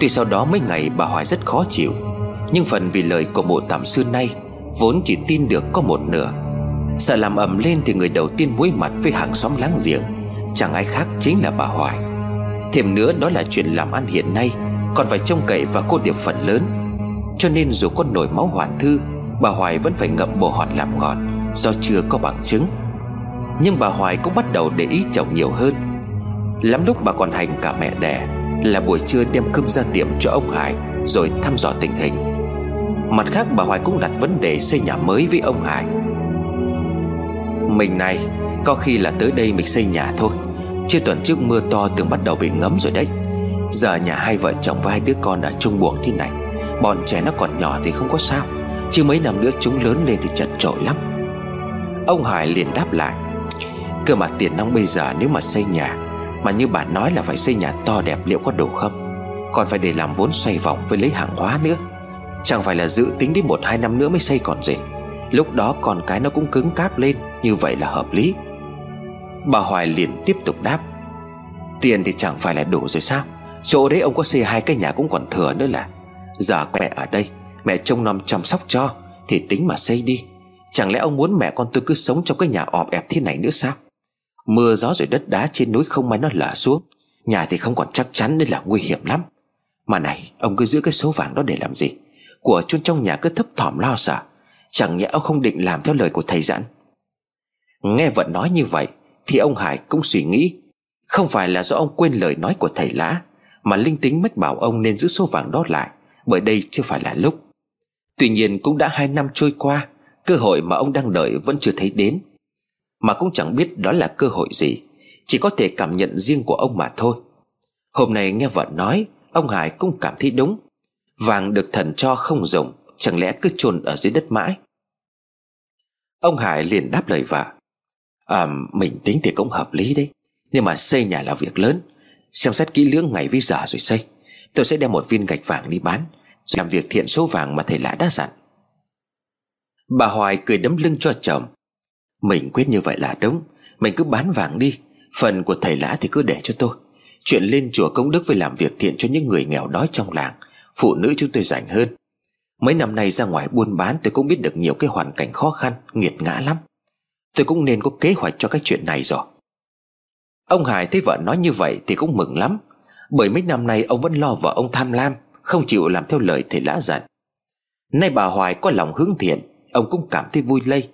Tuy sau đó mấy ngày bà Hoài rất khó chịu, Nhưng phần vì lời của mụ tạm xưa nay Vốn chỉ tin được có một nửa. Sợ làm ầm lên thì người đầu tiên muối mặt với hàng xóm láng giềng, Chẳng ai khác chính là bà Hoài. Thêm nữa đó là chuyện làm ăn hiện nay, Còn phải trông cậy vào cô điệp phần lớn. Cho nên dù có nổi máu hoàn thư, Bà Hoài vẫn phải ngậm bồ hòn làm ngọt, Do chưa có bằng chứng. Nhưng bà Hoài cũng bắt đầu để ý chồng nhiều hơn. Lắm lúc bà còn hành cả mẹ đẻ là buổi trưa đem cơm ra tiệm cho ông Hải, Rồi thăm dò tình hình. Mặt khác, bà Hoài cũng đặt vấn đề xây nhà mới với ông Hải. Mình này, Có khi là tới đây mình xây nhà thôi. Chứ tuần trước mưa to từng bắt đầu bị ngấm rồi đấy. Giờ nhà hai vợ chồng và hai đứa con ở chung buồng thế này, Bọn trẻ nó còn nhỏ thì không có sao. Chứ mấy năm nữa chúng lớn lên thì chật trội lắm. Ông Hải liền đáp lại, Cơ mà tiền nong bây giờ nếu mà xây nhà mà như bà nói là phải xây nhà to đẹp liệu có đủ không? Còn phải để làm vốn xoay vòng với lấy hàng hóa nữa. Chẳng phải là dự tính đến một, hai năm nữa mới xây còn gì. Lúc đó con cái nó cũng cứng cáp lên, Như vậy là hợp lý. Bà Hoài liền tiếp tục đáp. Tiền thì chẳng phải là đủ rồi sao? Chỗ đấy ông có xây hai cái nhà cũng còn thừa nữa là. Giờ mẹ ở đây, Mẹ trông nom chăm sóc cho, Thì tính mà xây đi. Chẳng lẽ ông muốn mẹ con tôi cứ sống trong cái nhà ọp ẹp thế này nữa sao? Mưa, gió rồi đất đá trên núi không may nó lở xuống. Nhà thì không còn chắc chắn nên là nguy hiểm lắm. Mà này, ông cứ giữ cái số vàng đó để làm gì? Của chôn trong nhà cứ thấp thỏm lo sợ. Chẳng nhẽ ông không định làm theo lời của thầy dặn? Nghe vợ nói như vậy, Thì ông Hải cũng suy nghĩ. Không phải là do ông quên lời nói của thầy lã, Mà linh tính mách bảo ông nên giữ số vàng đó lại, Bởi đây chưa phải là lúc. Tuy nhiên cũng đã hai năm trôi qua, Cơ hội mà ông đang đợi vẫn chưa thấy đến. Mà cũng chẳng biết đó là cơ hội gì, Chỉ có thể cảm nhận riêng của ông mà thôi. Hôm nay nghe vợ nói, Ông Hải cũng cảm thấy đúng. Vàng được thần cho không dùng Chẳng lẽ cứ chôn ở dưới đất mãi? Ông Hải liền đáp lời vợ. À mình tính thì cũng hợp lý đấy, Nhưng mà xây nhà là việc lớn. Xem xét kỹ lưỡng ngày với giờ rồi xây. Tôi sẽ đem một viên gạch vàng đi bán, Rồi làm việc thiện số vàng mà thầy lã đã dặn. Bà Hoài cười đấm lưng cho chồng. Mình quyết như vậy là đúng. Mình cứ bán vàng đi. Phần của thầy lã thì cứ để cho tôi. Chuyện lên chùa công đức với làm việc thiện cho những người nghèo đói trong làng, Phụ nữ chúng tôi rảnh hơn. Mấy năm nay ra ngoài buôn bán, tôi cũng biết được nhiều cái hoàn cảnh khó khăn, Nghiệt ngã lắm. Tôi cũng nên có kế hoạch cho cái chuyện này rồi. Ông Hải thấy vợ nói như vậy thì cũng mừng lắm. Bởi mấy năm nay ông vẫn lo vợ ông tham lam, Không chịu làm theo lời thầy lã dặn. Nay bà Hoài có lòng hướng thiện, Ông cũng cảm thấy vui lây.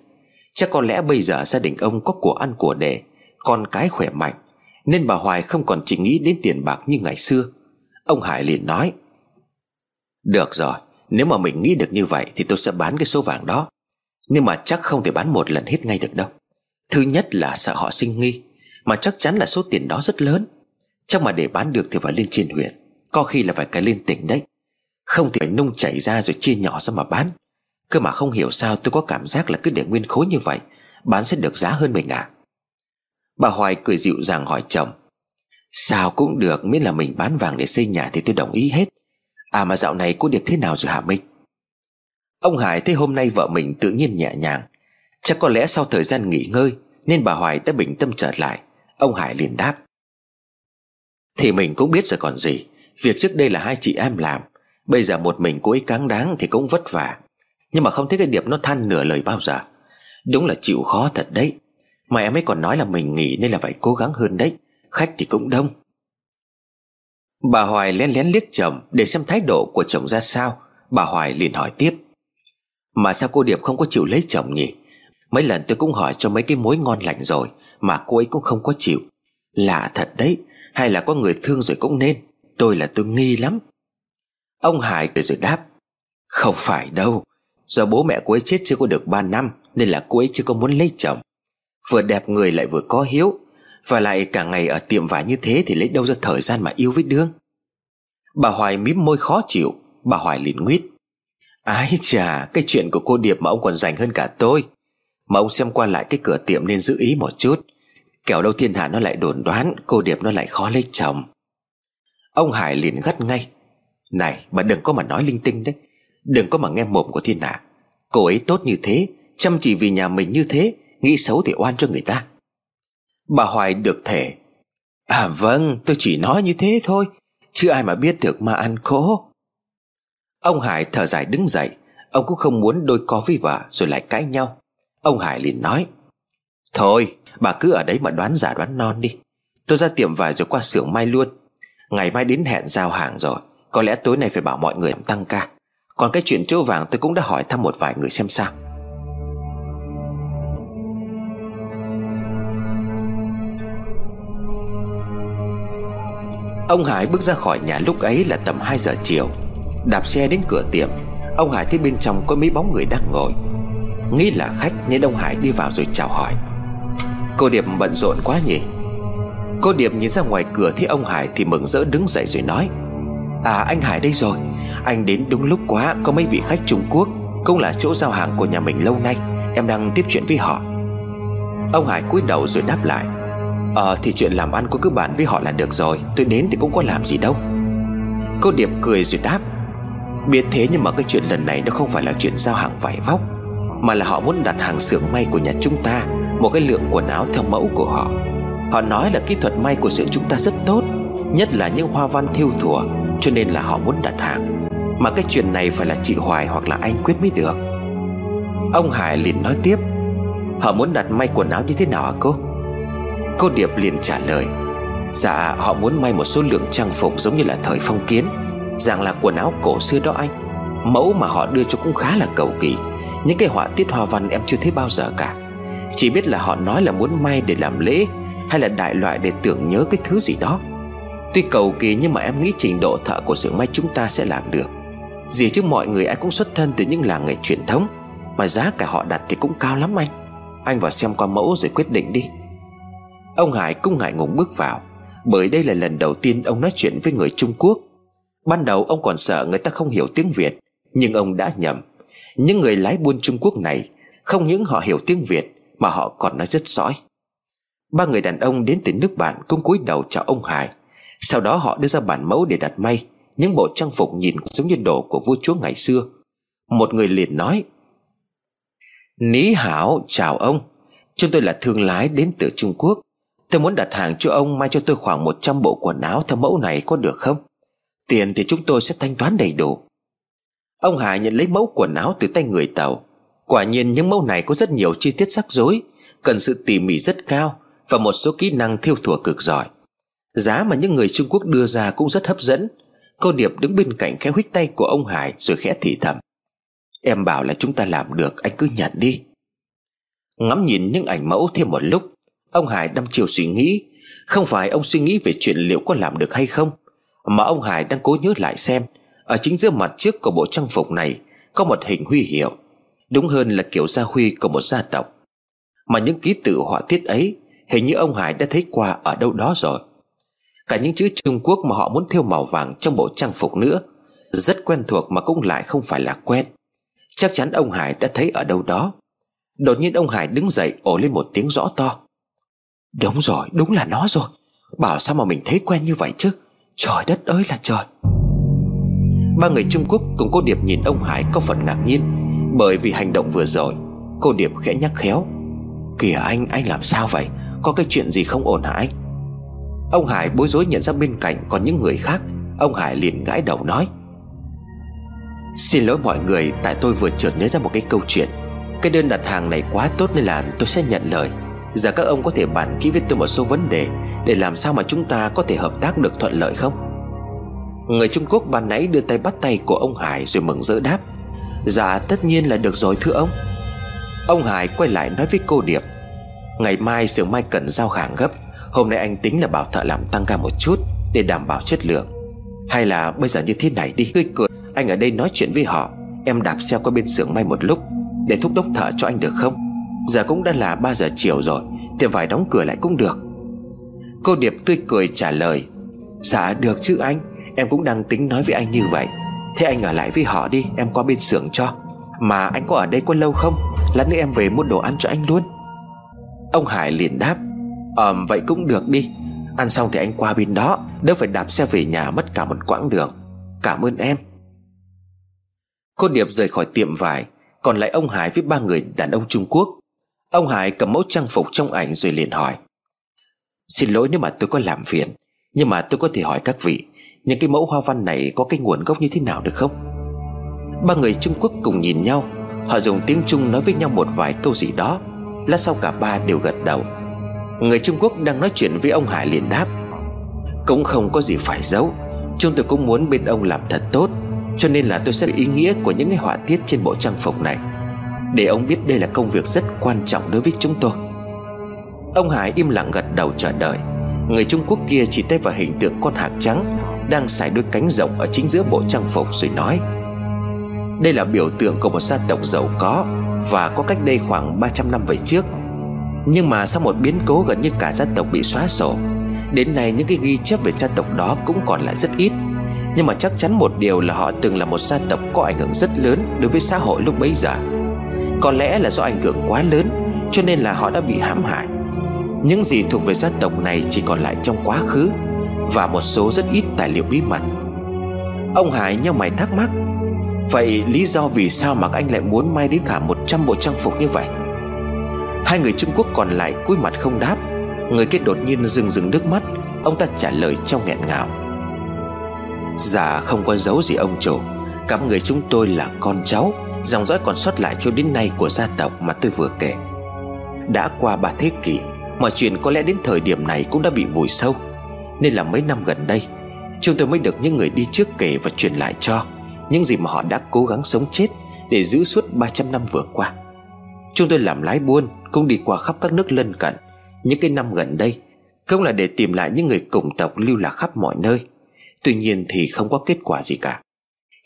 Chắc có lẽ bây giờ gia đình ông có của ăn của để Con cái khỏe mạnh, Nên bà Hoài không còn chỉ nghĩ đến tiền bạc như ngày xưa. Ông Hải liền nói, Được rồi, Nếu mà mình nghĩ được như vậy Thì tôi sẽ bán cái số vàng đó. Nhưng mà chắc không thể bán một lần hết ngay được đâu. Thứ nhất là sợ họ sinh nghi, Mà chắc chắn là số tiền đó rất lớn. Chắc mà để bán được thì phải lên trên huyện, Có khi là phải cái lên tỉnh đấy. Không thì phải nung chảy ra rồi chia nhỏ ra mà bán. Cơ mà không hiểu sao tôi có cảm giác là cứ để nguyên khối như vậy, Bán sẽ được giá hơn mình à? Bà Hoài cười dịu dàng hỏi chồng. Sao cũng được, miễn là mình bán vàng để xây nhà thì tôi đồng ý hết. À mà dạo này cô Điệp thế nào rồi hả Minh? Ông Hải thấy hôm nay vợ mình tự nhiên nhẹ nhàng. Chắc có lẽ sau thời gian nghỉ ngơi, Nên bà Hoài đã bình tâm trở lại. Ông Hải liền đáp. Thì mình cũng biết rồi còn gì. Việc trước đây là hai chị em làm. Bây giờ một mình cô ấy cáng đáng thì cũng vất vả. Nhưng mà không thấy cái Điệp nó than nửa lời bao giờ. Đúng là chịu khó thật đấy. Mà em ấy còn nói là mình nghỉ nên là phải cố gắng hơn đấy. Khách thì cũng đông. Bà Hoài lén lén liếc chồng Để xem thái độ của chồng ra sao. Bà Hoài liền hỏi tiếp. Mà sao cô Điệp không có chịu lấy chồng nhỉ? Mấy lần tôi cũng hỏi cho mấy cái mối ngon lành rồi, Mà cô ấy cũng không có chịu. Lạ thật đấy, Hay là có người thương rồi cũng nên. Tôi là tôi nghi lắm. Ông Hải cười rồi đáp. Không phải đâu Do bố mẹ cô ấy chết chưa có được 3 năm, Nên là cô ấy chưa có muốn lấy chồng. Vừa đẹp người lại vừa có hiếu, Và lại cả ngày ở tiệm vải như thế Thì lấy đâu ra thời gian mà yêu với đương. Bà Hoài mím môi khó chịu, Bà Hoài liền nguyết. Ái chà, Cái chuyện của cô Điệp mà ông còn dành hơn cả tôi. Mà ông xem qua lại cái cửa tiệm nên giữ ý một chút. Kẻo đâu thiên hạ nó lại đồn đoán, Cô Điệp nó lại khó lấy chồng. Ông Hải liền gắt ngay. Này, bà đừng có mà nói linh tinh đấy. Đừng có mà nghe mồm của thiên hạ. Cô ấy tốt như thế, Chăm chỉ vì nhà mình như thế, Nghĩ xấu thì oan cho người ta. Bà Hoài được thể À vâng tôi chỉ nói như thế thôi, Chứ ai mà biết được mà ăn khổ. Ông Hải thở dài đứng dậy, Ông cũng không muốn đôi co với vợ Rồi lại cãi nhau. Ông Hải liền nói, Thôi, bà cứ ở đấy mà đoán giả đoán non đi. Tôi ra tiệm vải rồi qua xưởng mai luôn. Ngày mai đến hẹn giao hàng rồi, Có lẽ tối nay phải bảo mọi người tăng ca. Còn cái chuyện chỗ vàng tôi cũng đã hỏi thăm một vài người xem sao. Ông Hải bước ra khỏi nhà lúc ấy là tầm 2 giờ chiều. Đạp xe đến cửa tiệm, Ông Hải thấy bên trong có mấy bóng người đang ngồi. Nghĩ là khách nên ông Hải đi vào rồi chào hỏi. Cô Điệp bận rộn quá nhỉ? Cô Điệp nhìn ra ngoài cửa thấy ông Hải Thì mừng rỡ đứng dậy rồi nói. À anh Hải đây rồi. Anh đến đúng lúc quá, Có mấy vị khách Trung Quốc, Cũng là chỗ giao hàng của nhà mình lâu nay. Em đang tiếp chuyện với họ. Ông Hải cúi đầu rồi đáp lại. Ờ thì chuyện làm ăn cô cứ bàn với họ là được rồi, Tôi đến thì cũng có làm gì đâu. Cô Điệp cười rồi đáp. Biết thế nhưng mà cái chuyện lần này Nó không phải là chuyện giao hàng vải vóc, Mà là họ muốn đặt hàng xưởng may của nhà chúng ta, Một cái lượng quần áo theo mẫu của họ. Họ nói là kỹ thuật may của xưởng chúng ta rất tốt, Nhất là những hoa văn thiêu thùa. Cho nên là họ muốn đặt hàng. Mà cái chuyện này phải là chị Hoài hoặc là anh quyết mới được. Ông Hải liền nói tiếp, Họ muốn đặt may quần áo như thế nào hả cô? Cô Điệp liền trả lời Dạ họ muốn may một số lượng trang phục giống như là thời phong kiến. Dạng là quần áo cổ xưa đó anh. Mẫu mà họ đưa cho cũng khá là cầu kỳ. Những cái họa tiết hoa văn em chưa thấy bao giờ cả. Chỉ biết là họ nói là muốn may để làm lễ Hay là đại loại để tưởng nhớ cái thứ gì đó. Tuy cầu kỳ nhưng mà em nghĩ trình độ thợ của xưởng may chúng ta sẽ làm được. Gì chứ mọi người ai cũng xuất thân từ những làng nghề truyền thống, Mà giá cả họ đặt thì cũng cao lắm anh. Anh vào xem qua mẫu rồi quyết định đi. Ông Hải cũng ngại ngùng bước vào, Bởi đây là lần đầu tiên ông nói chuyện với người Trung Quốc. Ban đầu ông còn sợ người ta không hiểu tiếng Việt, Nhưng ông đã nhầm. Những người lái buôn Trung Quốc này, Không những họ hiểu tiếng Việt, Mà họ còn nói rất sõi Ba người đàn ông đến từ nước bạn cũng cúi đầu chào ông Hải. Sau đó họ đưa ra bản mẫu để đặt may. Những bộ trang phục nhìn giống như đồ của vua chúa ngày xưa. Một người liền nói, Ní hảo, chào ông. Chúng tôi là thương lái đến từ Trung Quốc. Tôi muốn đặt hàng cho ông may cho tôi khoảng 100 bộ quần áo theo mẫu này có được không? Tiền thì chúng tôi sẽ thanh toán đầy đủ. Ông Hải nhận lấy mẫu quần áo từ tay người Tàu. Quả nhiên những mẫu này có rất nhiều chi tiết sắc rối, Cần sự tỉ mỉ rất cao Và một số kỹ năng thiêu thùa cực giỏi. Giá mà những người Trung Quốc đưa ra cũng rất hấp dẫn. Cô Điệp đứng bên cạnh khẽ huých tay của ông Hải Rồi khẽ thì thầm. Em bảo là chúng ta làm được, Anh cứ nhận đi. Ngắm nhìn những ảnh mẫu thêm một lúc, Ông Hải đăm chiều suy nghĩ. Không phải ông suy nghĩ về chuyện liệu có làm được hay không, Mà ông Hải đang cố nhớ lại xem. Ở chính giữa mặt trước của bộ trang phục này, Có một hình huy hiệu. Đúng hơn là kiểu gia huy của một gia tộc. Mà những ký tự họa tiết ấy, Hình như ông Hải đã thấy qua ở đâu đó rồi. Cả những chữ Trung Quốc mà họ muốn thêu màu vàng trong bộ trang phục nữa Rất quen thuộc mà cũng lại không phải là quen. Chắc chắn ông Hải đã thấy ở đâu đó. Đột nhiên ông Hải đứng dậy ổ lên một tiếng rõ to. Đúng rồi đúng là nó rồi. Bảo sao mà mình thấy quen như vậy chứ? Trời đất ơi là trời. Ba người Trung Quốc cùng cô Điệp nhìn ông Hải có phần ngạc nhiên Bởi vì hành động vừa rồi Cô Điệp khẽ nhắc khéo. Kìa anh, anh làm sao vậy? Có cái chuyện gì không ổn hả anh? Ông Hải bối rối nhận ra bên cạnh còn những người khác. Ông Hải liền gãi đầu nói, Xin lỗi mọi người, Tại tôi vừa chợt nhớ ra một cái câu chuyện. Cái đơn đặt hàng này quá tốt nên là tôi sẽ nhận lời. Giờ các ông có thể bàn kỹ với tôi một số vấn đề Để làm sao mà chúng ta có thể hợp tác được thuận lợi không? Người Trung Quốc ban nãy đưa tay bắt tay của ông Hải rồi mừng rỡ đáp Dạ tất nhiên là được rồi, thưa ông. Ông Hải quay lại nói với cô Điệp, Ngày mai sưởng mai cần giao hàng gấp. Hôm nay anh tính là bảo thợ làm tăng ca một chút Để đảm bảo chất lượng. Hay là bây giờ như thế này đi. Tươi cười, Anh ở đây nói chuyện với họ. Em đạp xe qua bên xưởng may một lúc Để thúc đốc thợ cho anh được không? Giờ cũng đã là 3 giờ chiều rồi Tiệm vải đóng cửa lại cũng được. Cô Điệp tươi cười trả lời Dạ được chứ anh. Em cũng đang tính nói với anh như vậy. Thế anh ở lại với họ đi, Em qua bên xưởng cho. Mà anh có ở đây có lâu không? Lát nữa em về mua đồ ăn cho anh luôn. Ông Hải liền đáp Ờm, vậy cũng được đi. Ăn xong thì anh qua bên đó, Đỡ phải đạp xe về nhà mất cả một quãng đường. Cảm ơn em. Cô Điệp rời khỏi tiệm vải, Còn lại ông Hải với ba người đàn ông Trung Quốc. Ông Hải cầm mẫu trang phục trong ảnh rồi liền hỏi. Xin lỗi nếu mà tôi có làm phiền, Nhưng mà tôi có thể hỏi các vị, Những cái mẫu hoa văn này có cái nguồn gốc như thế nào được không? Ba người Trung Quốc cùng nhìn nhau, Họ dùng tiếng Trung nói với nhau một vài câu gì đó, Lát sau cả ba đều gật đầu. Người Trung Quốc đang nói chuyện với ông Hải liền đáp. Cũng không có gì phải giấu. Chúng tôi cũng muốn bên ông làm thật tốt, Cho nên là tôi sẽ ý nghĩa của những cái họa tiết trên bộ trang phục này. Để ông biết đây là công việc rất quan trọng đối với chúng tôi. Ông Hải im lặng gật đầu chờ đợi. Người Trung Quốc kia chỉ tay vào hình tượng con hạc trắng, Đang xài đôi cánh rộng ở chính giữa bộ trang phục rồi nói, Đây là biểu tượng của một gia tộc giàu có, Và có cách đây khoảng 300 năm về trước nhưng mà sau một biến cố gần như cả gia tộc bị xóa sổ, Đến nay những cái ghi chép về gia tộc đó cũng còn lại rất ít. Nhưng mà chắc chắn một điều là họ từng là một gia tộc có ảnh hưởng rất lớn đối với xã hội lúc bấy giờ. Có lẽ là do ảnh hưởng quá lớn, Cho nên là họ đã bị hãm hại. Những gì thuộc về gia tộc này chỉ còn lại trong quá khứ Và một số rất ít tài liệu bí mật. Ông Hải nhau mày thắc mắc, Vậy lý do vì sao mà các anh lại muốn may đến cả 100 bộ trang phục như vậy? Hai người Trung Quốc còn lại cúi mặt không đáp. Người kia đột nhiên rừng rừng nước mắt. Ông ta trả lời trong nghẹn ngào. Dạ không có dấu gì ông chủ. Cả người chúng tôi là con cháu. Dòng dõi còn sót lại cho đến nay của gia tộc mà tôi vừa kể. Đã qua ba thế kỷ, Mọi chuyện có lẽ đến thời điểm này cũng đã bị vùi sâu. Nên là mấy năm gần đây, Chúng tôi mới được những người đi trước kể và truyền lại cho. Những gì mà họ đã cố gắng sống chết Để giữ suốt 300 năm vừa qua. Chúng tôi làm lái buôn cũng đi qua khắp các nước lân cận. Những cái năm gần đây, Không là để tìm lại những người cùng tộc lưu lạc khắp mọi nơi. Tuy nhiên thì không có kết quả gì cả.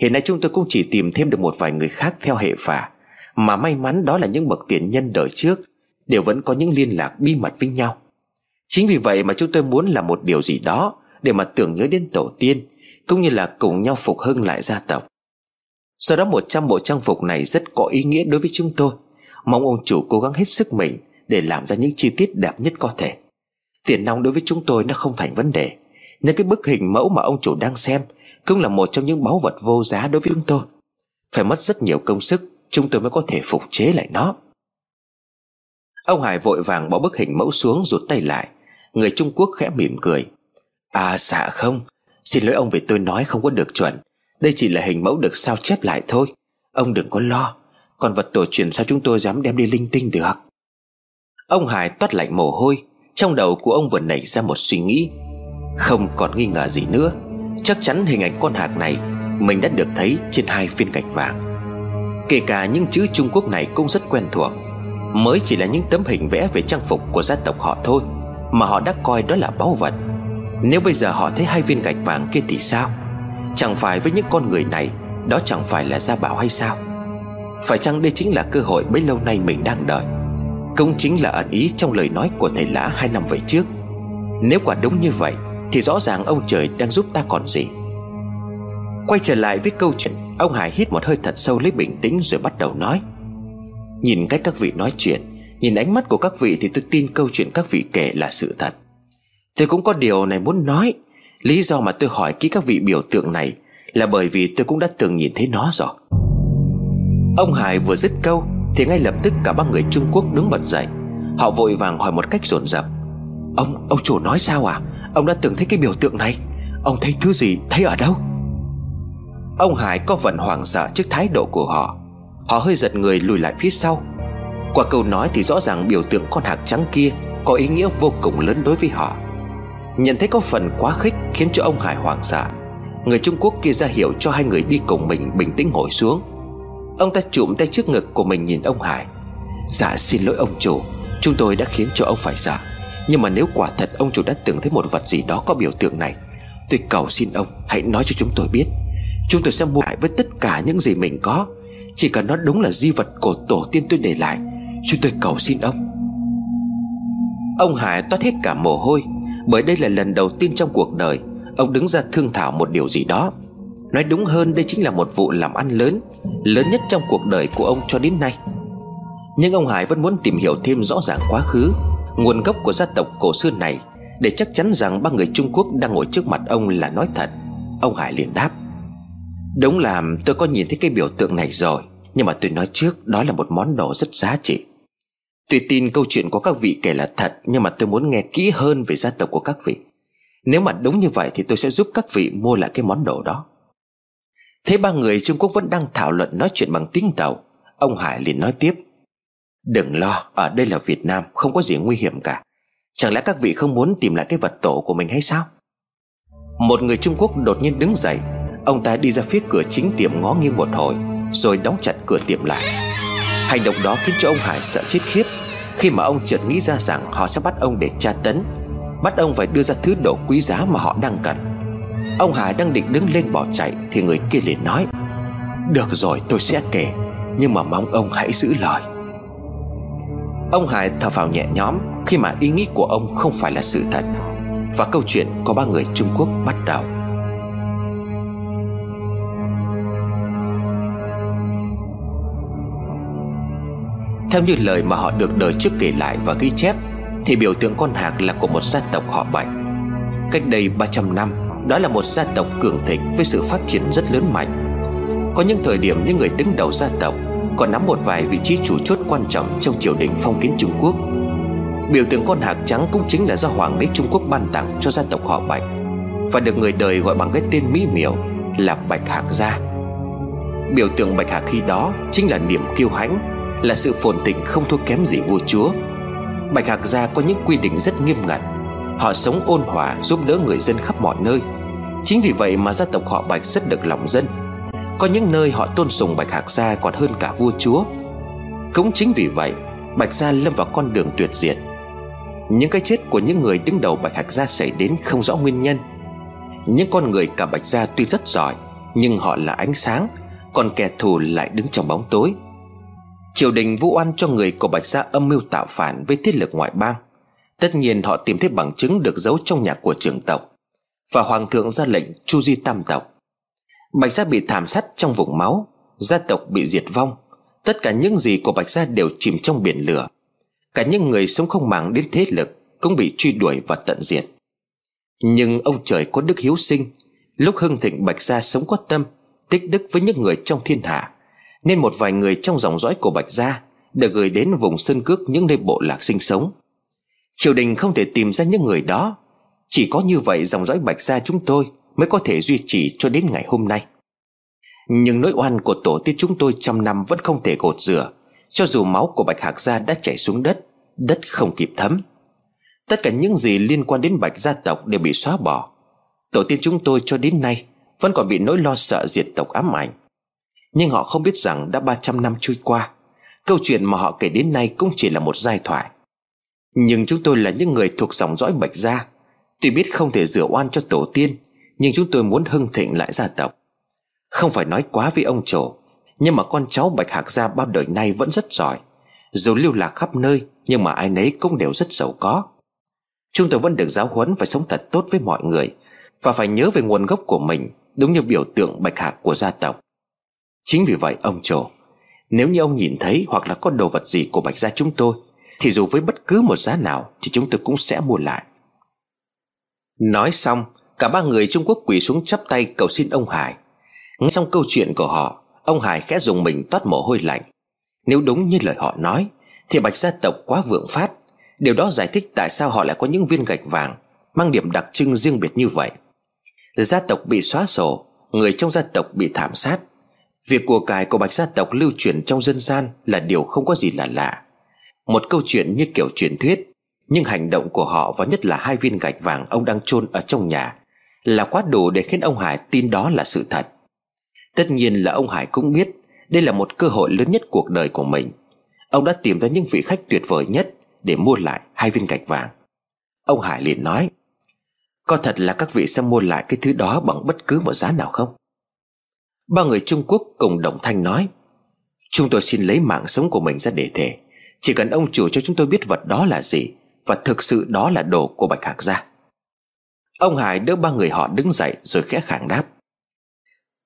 Hiện nay chúng tôi cũng chỉ tìm thêm được một vài người khác theo hệ phả. Mà may mắn đó là những bậc tiền nhân đời trước, đều vẫn có những liên lạc bí mật với nhau. Chính vì vậy mà chúng tôi muốn làm một điều gì đó để mà tưởng nhớ đến tổ tiên, cũng như là cùng nhau phục hưng lại gia tộc. Do đó một trăm bộ trang phục này rất có ý nghĩa đối với chúng tôi mong ông chủ cố gắng hết sức mình để làm ra những chi tiết đẹp nhất có thể. Tiền nong đối với chúng tôi nó không thành vấn đề, Nhưng cái bức hình mẫu mà ông chủ đang xem cũng là một trong những báu vật vô giá đối với chúng tôi. Phải mất rất nhiều công sức, chúng tôi mới có thể phục chế lại nó. Ông Hải vội vàng bỏ bức hình mẫu xuống rụt tay lại. Người Trung Quốc khẽ mỉm cười. À dạ không. Xin lỗi ông vì tôi nói không có được chuẩn. Đây chỉ là hình mẫu được sao chép lại thôi. Ông đừng có lo. Còn vật tổ truyền sao chúng tôi dám đem đi linh tinh được? Ông Hải toát lạnh mồ hôi, Trong đầu của ông vừa nảy ra một suy nghĩ. Không còn nghi ngờ gì nữa, Chắc chắn hình ảnh con hạc này Mình đã được thấy trên hai viên gạch vàng. Kể cả những chữ Trung Quốc này cũng rất quen thuộc, Mới chỉ là những tấm hình vẽ về trang phục của gia tộc họ thôi, Mà họ đã coi đó là báu vật. Nếu bây giờ họ thấy hai viên gạch vàng kia thì sao? Chẳng phải với những con người này, Đó chẳng phải là gia bảo hay sao? Phải chăng đây chính là cơ hội bấy lâu nay mình đang đợi? Cũng chính là ẩn ý trong lời nói của thầy lã hai năm về trước. Nếu quả đúng như vậy, Thì rõ ràng ông trời đang giúp ta còn gì. Quay trở lại với câu chuyện, Ông Hải hít một hơi thật sâu lấy bình tĩnh rồi bắt đầu nói. Nhìn cách các vị nói chuyện, Nhìn ánh mắt của các vị thì tôi tin câu chuyện các vị kể là sự thật. Tôi cũng có điều này muốn nói. Lý do mà tôi hỏi kỹ các vị biểu tượng này Là bởi vì tôi cũng đã từng nhìn thấy nó rồi. Ông Hải vừa dứt câu Thì ngay lập tức cả ba người Trung Quốc đứng bật dậy. Họ vội vàng hỏi một cách dồn dập. Ông, ông chủ nói sao à? Ông đã từng thấy cái biểu tượng này. Ông thấy thứ gì, thấy ở đâu? Ông Hải có phần hoảng sợ trước thái độ của họ. Họ hơi giật người lùi lại phía sau. Qua câu nói thì rõ ràng biểu tượng con hạc trắng kia Có ý nghĩa vô cùng lớn đối với họ. Nhận thấy có phần quá khích Khiến cho ông Hải hoảng sợ. Người Trung Quốc kia ra hiệu cho hai người đi cùng mình Bình tĩnh ngồi xuống. Ông ta chụm tay trước ngực của mình nhìn ông Hải. Dạ xin lỗi ông chủ. Chúng tôi đã khiến cho ông phải sợ Nhưng mà nếu quả thật ông chủ đã từng thấy một vật gì đó có biểu tượng này, Tôi cầu xin ông hãy nói cho chúng tôi biết. Chúng tôi sẽ mua lại với tất cả những gì mình có. Chỉ cần nó đúng là di vật của tổ tiên tôi để lại, Chúng tôi cầu xin ông. Ông Hải toát hết cả mồ hôi, Bởi đây là lần đầu tiên trong cuộc đời, Ông đứng ra thương thảo một điều gì đó. Nói đúng hơn, đây chính là một vụ làm ăn lớn Lớn nhất trong cuộc đời của ông cho đến nay. Nhưng ông Hải vẫn muốn tìm hiểu thêm rõ ràng quá khứ, Nguồn gốc của gia tộc cổ xưa này, Để chắc chắn rằng ba người Trung Quốc đang ngồi trước mặt ông là nói thật. Ông Hải liền đáp. Đúng là tôi có nhìn thấy cái biểu tượng này rồi, Nhưng mà tôi nói trước, đó là một món đồ rất giá trị. Tôi tin câu chuyện của các vị kể là thật, Nhưng mà tôi muốn nghe kỹ hơn về gia tộc của các vị. Nếu mà đúng như vậy thì tôi sẽ giúp các vị mua lại cái món đồ đó. Thế ba người Trung Quốc vẫn đang thảo luận nói chuyện bằng tiếng tàu. Ông Hải liền nói tiếp. Đừng lo, Ở đây là Việt Nam, Không có gì nguy hiểm cả. Chẳng lẽ các vị không muốn tìm lại cái vật tổ của mình hay sao? Một người Trung Quốc đột nhiên đứng dậy. Ông ta đi ra phía cửa chính tiệm ngó nghiêng một hồi, Rồi đóng chặt cửa tiệm lại. Hành động đó khiến cho ông Hải sợ chết khiếp. Khi mà ông chợt nghĩ ra rằng Họ sẽ bắt ông để tra tấn, Bắt ông phải đưa ra thứ đồ quý giá mà họ đang cần. Ông Hải đang định đứng lên bỏ chạy Thì người kia liền nói, Được rồi, tôi sẽ kể, Nhưng mà mong ông hãy giữ lời. Ông Hải thở phào nhẹ nhõm Khi mà ý nghĩ của ông không phải là sự thật Và câu chuyện có ba người Trung Quốc bắt đầu. Theo như lời mà họ được đời trước kể lại và ghi chép, Thì biểu tượng con hạc là của một gia tộc họ Bạch. Cách đây 300 năm đó là một gia tộc cường thịnh với sự phát triển rất lớn mạnh. Có những thời điểm những người đứng đầu gia tộc Còn nắm một vài vị trí chủ chốt quan trọng trong triều đình phong kiến Trung Quốc. Biểu tượng con hạc trắng cũng chính là do Hoàng đế Trung Quốc ban tặng cho gia tộc họ Bạch Và được người đời gọi bằng cái tên mỹ miều là Bạch Hạc Gia. Biểu tượng Bạch Hạc khi đó chính là niềm kiêu hãnh, là sự phồn thịnh không thua kém gì vua chúa. Bạch Hạc Gia có những quy định rất nghiêm ngặt. Họ sống ôn hòa giúp đỡ người dân khắp mọi nơi. Chính vì vậy mà gia tộc họ Bạch rất được lòng dân. Có những nơi họ tôn sùng Bạch Hạc Gia còn hơn cả vua chúa. Cũng chính vì vậy, Bạch Gia lâm vào con đường tuyệt diệt. Những cái chết của những người đứng đầu Bạch Hạc Gia xảy đến không rõ nguyên nhân. Những con người cả Bạch Gia tuy rất giỏi, Nhưng họ là ánh sáng, Còn kẻ thù lại đứng trong bóng tối. Triều đình vu oan cho người của Bạch Gia âm mưu tạo phản với thiết lực ngoại bang. Tất nhiên họ tìm thấy bằng chứng được giấu trong nhà của trưởng tộc. Và hoàng thượng ra lệnh chu di tam tộc. Bạch Gia bị thảm sát trong vùng máu, Gia tộc bị diệt vong. Tất cả những gì của Bạch Gia đều chìm trong biển lửa. Cả những người sống không màng đến thế lực Cũng bị truy đuổi và tận diệt. Nhưng ông trời có đức hiếu sinh. Lúc hưng thịnh Bạch Gia sống có tâm, Tích đức với những người trong thiên hạ, nên một vài người trong dòng dõi của Bạch Gia Được gửi đến vùng sơn cước những nơi bộ lạc sinh sống. Triều đình không thể tìm ra những người đó chỉ có như vậy dòng dõi Bạch Gia chúng tôi Mới có thể duy trì cho đến ngày hôm nay. Nhưng nỗi oan của tổ tiên chúng tôi trăm năm vẫn không thể gột rửa. Cho dù máu của Bạch Hạc Gia đã chảy xuống đất Đất không kịp thấm. Tất cả những gì liên quan đến Bạch gia tộc đều bị xóa bỏ. Tổ tiên chúng tôi cho đến nay Vẫn còn bị nỗi lo sợ diệt tộc ám ảnh. Nhưng họ không biết rằng đã 300 năm trôi qua, Câu chuyện mà họ kể đến nay cũng chỉ là một giai thoại. Nhưng chúng tôi là những người thuộc dòng dõi Bạch Gia Tuy biết không thể rửa oan cho tổ tiên, Nhưng chúng tôi muốn hưng thịnh lại gia tộc. Không phải nói quá với ông trổ Nhưng mà con cháu Bạch Hạc Gia bao đời nay vẫn rất giỏi. Dù lưu lạc khắp nơi, Nhưng mà ai nấy cũng đều rất giàu có. Chúng tôi vẫn được giáo huấn phải sống thật tốt với mọi người Và phải nhớ về nguồn gốc của mình, Đúng như biểu tượng Bạch Hạc của gia tộc. Chính vì vậy, ông trổ Nếu như ông nhìn thấy hoặc là có đồ vật gì của Bạch Gia chúng tôi, Thì dù với bất cứ một giá nào Thì chúng tôi cũng sẽ mua lại. Nói xong, Cả ba người Trung Quốc quỳ xuống chắp tay cầu xin ông Hải. Nghe xong câu chuyện của họ, Ông Hải khẽ dùng mình toát mồ hôi lạnh. Nếu đúng như lời họ nói, Thì Bạch gia tộc quá vượng phát. Điều đó giải thích tại sao họ lại có những viên gạch vàng, Mang điểm đặc trưng riêng biệt như vậy. Gia tộc bị xóa sổ, Người trong gia tộc bị thảm sát. Việc của cải của bạch gia tộc lưu truyền trong dân gian Là điều không có gì là lạ. Một câu chuyện như kiểu truyền thuyết nhưng hành động của họ, và nhất là hai viên gạch vàng Ông đang chôn ở trong nhà, Là quá đủ để khiến ông Hải tin đó là sự thật. Tất nhiên là ông Hải cũng biết Đây là một cơ hội lớn nhất cuộc đời của mình. Ông đã tìm ra những vị khách tuyệt vời nhất Để mua lại hai viên gạch vàng. Ông Hải liền nói, Có thật là các vị sẽ mua lại cái thứ đó Bằng bất cứ một giá nào không? Ba người Trung Quốc cùng đồng thanh nói, Chúng tôi xin lấy mạng sống của mình ra để thể Chỉ cần ông chủ cho chúng tôi biết vật đó là gì và thực sự đó là đồ của Bạch Hạc Gia. Ông Hải đỡ ba người họ đứng dậy rồi khẽ khẳng đáp.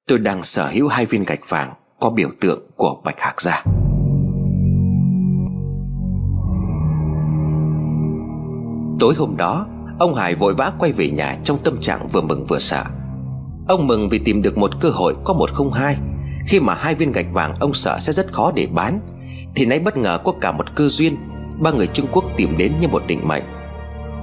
Tôi đang sở hữu hai viên gạch vàng Có biểu tượng của Bạch Hạc Gia. Tối hôm đó, Ông Hải vội vã quay về nhà trong tâm trạng vừa mừng vừa sợ. Ông mừng vì tìm được một cơ hội có một không hai. Khi mà hai viên gạch vàng ông sợ sẽ rất khó để bán, Thì nay bất ngờ có cả một cơ duyên Ba người Trung Quốc tìm đến như một định mệnh.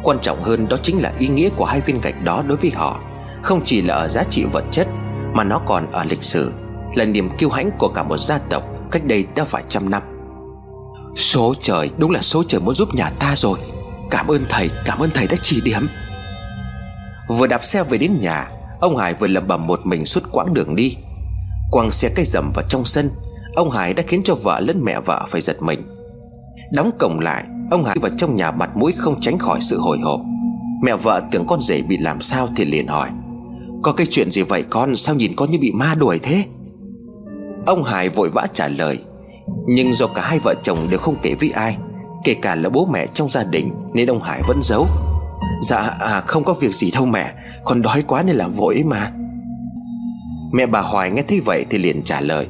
Quan trọng hơn đó chính là ý nghĩa của hai viên gạch đó đối với họ. Không chỉ là ở giá trị vật chất, Mà nó còn ở lịch sử, Là niềm kiêu hãnh của cả một gia tộc Cách đây đã phải trăm năm. Số trời, đúng là số trời muốn giúp nhà ta rồi. Cảm ơn thầy, Cảm ơn thầy đã chỉ điểm. Vừa đạp xe về đến nhà, Ông Hải vừa lẩm bẩm một mình suốt quãng đường đi. Quăng xe cây rầm vào trong sân, Ông Hải đã khiến cho vợ lẫn mẹ vợ phải giật mình. Đóng cổng lại, Ông Hải vào trong nhà mặt mũi không tránh khỏi sự hồi hộp. Mẹ vợ tưởng con rể bị làm sao thì liền hỏi, Có cái chuyện gì vậy con? Sao nhìn con như bị ma đuổi thế? Ông Hải vội vã trả lời, Nhưng do cả hai vợ chồng đều không kể với ai, Kể cả là bố mẹ trong gia đình Nên ông Hải vẫn giấu. Dạ à không có việc gì đâu mẹ, Con đói quá nên là vội mà. Mẹ bà Hoài nghe thấy vậy thì liền trả lời,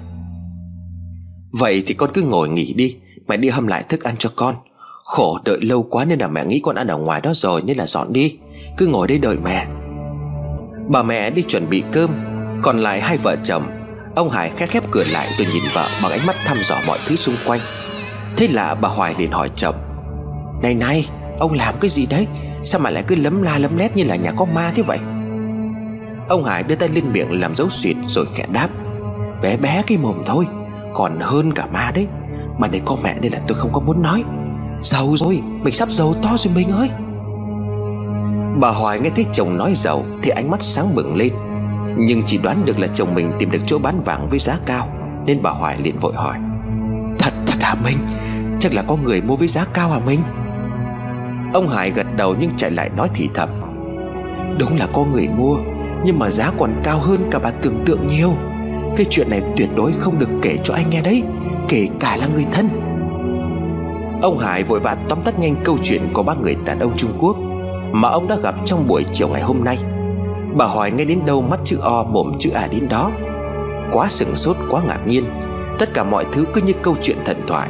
Vậy thì con cứ ngồi nghỉ đi Mẹ đi hâm lại thức ăn cho con. Khổ, đợi lâu quá nên là mẹ nghĩ con ăn ở ngoài đó rồi Nên là dọn đi. Cứ ngồi đây đợi mẹ. Bà mẹ đi chuẩn bị cơm, Còn lại hai vợ chồng. Ông Hải khép khép cửa lại rồi nhìn vợ Bằng ánh mắt thăm dò mọi thứ xung quanh. Thế là bà Hoài liền hỏi chồng, Này này, ông làm cái gì đấy? Sao mà lại cứ lấm la lấm lét như là nhà có ma thế vậy? Ông Hải đưa tay lên miệng làm dấu suyệt rồi khẽ đáp, Bé bé cái mồm thôi, Còn hơn cả ma đấy. Mà này có mẹ nên là tôi không có muốn nói. Giàu rồi, Mình sắp giàu to rồi mình ơi. Bà Hoài nghe thấy chồng nói giàu, Thì ánh mắt sáng bừng lên. Nhưng chỉ đoán được là chồng mình tìm được chỗ bán vàng với giá cao, Nên bà Hoài liền vội hỏi. Thật thật hả Minh? Chắc là có người mua với giá cao hả Minh? Ông Hải gật đầu nhưng chạy lại nói thì thầm. Đúng là có người mua, Nhưng mà giá còn cao hơn cả bà tưởng tượng nhiều. Cái chuyện này tuyệt đối không được kể cho anh nghe đấy. Kể cả là người thân. Ông Hải vội vã tóm tắt nhanh câu chuyện của ba người đàn ông Trung Quốc Mà ông đã gặp trong buổi chiều ngày hôm nay. Bà hỏi nghe đến đâu mắt chữ O, mồm chữ A đến đó. Quá sừng sốt, quá ngạc nhiên. Tất cả mọi thứ cứ như câu chuyện thần thoại.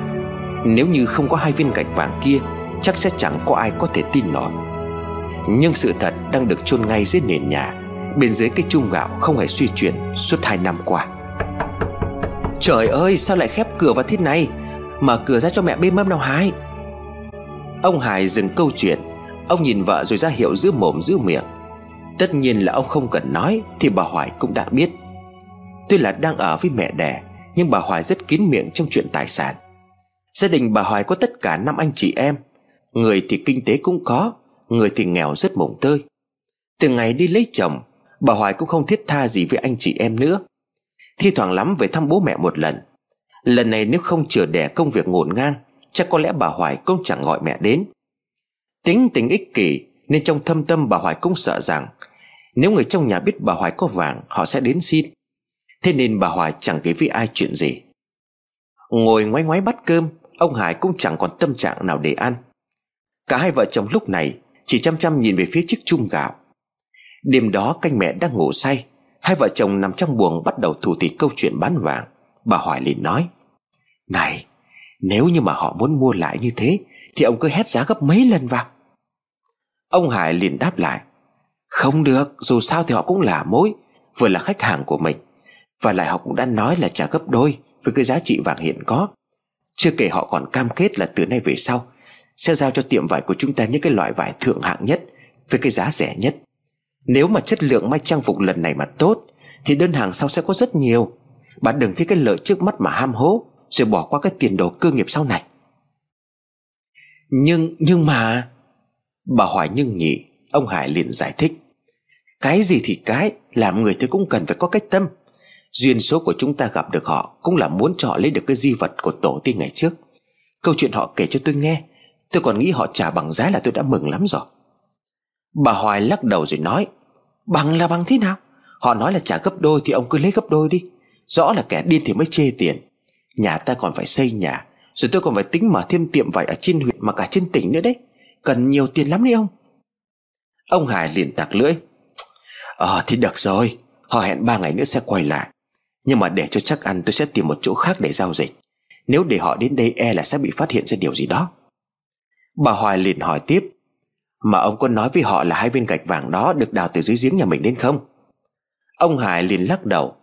Nếu như không có hai viên gạch vàng kia, Chắc sẽ chẳng có ai có thể tin nổi. Nhưng sự thật đang được chôn ngay dưới nền nhà, Bên dưới cái chung gạo không hề suy chuyển Suốt hai năm qua. Trời ơi, sao lại khép cửa vào thế này? Mở cửa ra cho mẹ bê mâm nào Hải Ông Hải dừng câu chuyện. Ông nhìn vợ rồi ra hiệu giữ mồm, giữ miệng. Tất nhiên là ông không cần nói, Thì bà Hoài cũng đã biết. Tuy là đang ở với mẹ đẻ, Nhưng bà Hoài rất kín miệng trong chuyện tài sản. Gia đình bà Hoài có tất cả năm anh chị em. Người thì kinh tế cũng có, Người thì nghèo rất mồng tơi. Từ ngày đi lấy chồng, Bà Hoài cũng không thiết tha gì với anh chị em nữa. Thi thoảng lắm về thăm bố mẹ một lần. Lần này nếu không chừa đẻ công việc ngổn ngang, Chắc có lẽ bà Hoài cũng chẳng gọi mẹ đến. Tính tình ích kỷ, Nên trong thâm tâm bà Hoài cũng sợ rằng, Nếu người trong nhà biết bà Hoài có vàng, Họ sẽ đến xin. Thế nên bà Hoài chẳng kể với ai chuyện gì. Ngồi ngoái ngoái bắt cơm, Ông Hải cũng chẳng còn tâm trạng nào để ăn. Cả hai vợ chồng lúc này Chỉ chăm chăm nhìn về phía chiếc chung gạo. Đêm đó canh mẹ đang ngủ say Hai vợ chồng nằm trong buồng bắt đầu thủ thị câu chuyện bán vàng. Bà Hoài liền nói, Này, Nếu như mà họ muốn mua lại như thế, Thì ông cứ hét giá gấp mấy lần vào. Ông Hải liền đáp lại, Không được, Dù sao thì họ cũng là mối, Vừa là khách hàng của mình. Và lại họ cũng đã nói là trả gấp đôi Với cái giá trị vàng hiện có. Chưa kể họ còn cam kết là từ nay về sau, Sẽ giao cho tiệm vải của chúng ta những cái loại vải thượng hạng nhất Với cái giá rẻ nhất. Nếu mà chất lượng may trang phục lần này mà tốt, Thì đơn hàng sau sẽ có rất nhiều. Bà đừng thấy cái lợi trước mắt mà ham hố, Rồi bỏ qua cái tiền đồ cơ nghiệp sau này. Nhưng nhưng mà, Bà hỏi nhưng nhỉ, Ông Hải liền giải thích. Cái gì thì cái, Làm người thì cũng cần phải có cách tâm. Duyên số của chúng ta gặp được họ Cũng là muốn cho họ lấy được cái di vật của tổ tiên ngày trước. Câu chuyện họ kể cho tôi nghe, Tôi còn nghĩ họ trả bằng giá là tôi đã mừng lắm rồi. Bà Hoài lắc đầu rồi nói, Bằng là bằng thế nào? Họ nói là trả gấp đôi thì ông cứ lấy gấp đôi đi. Rõ là kẻ điên thì mới chê tiền. Nhà ta còn phải xây nhà, Rồi tôi còn phải tính mở thêm tiệm vải ở trên huyện Mà cả trên tỉnh nữa đấy. Cần nhiều tiền lắm đấy ông. Ông Hải liền tặc lưỡi Ờ thì được rồi, Họ hẹn ba ngày nữa sẽ quay lại. Nhưng mà để cho chắc ăn tôi sẽ tìm một chỗ khác để giao dịch. Nếu để họ đến đây e là sẽ bị phát hiện ra điều gì đó. Bà Hoài liền hỏi tiếp mà ông có nói với họ là hai viên gạch vàng đó Được đào từ dưới giếng nhà mình đến không? Ông Hải liền lắc đầu.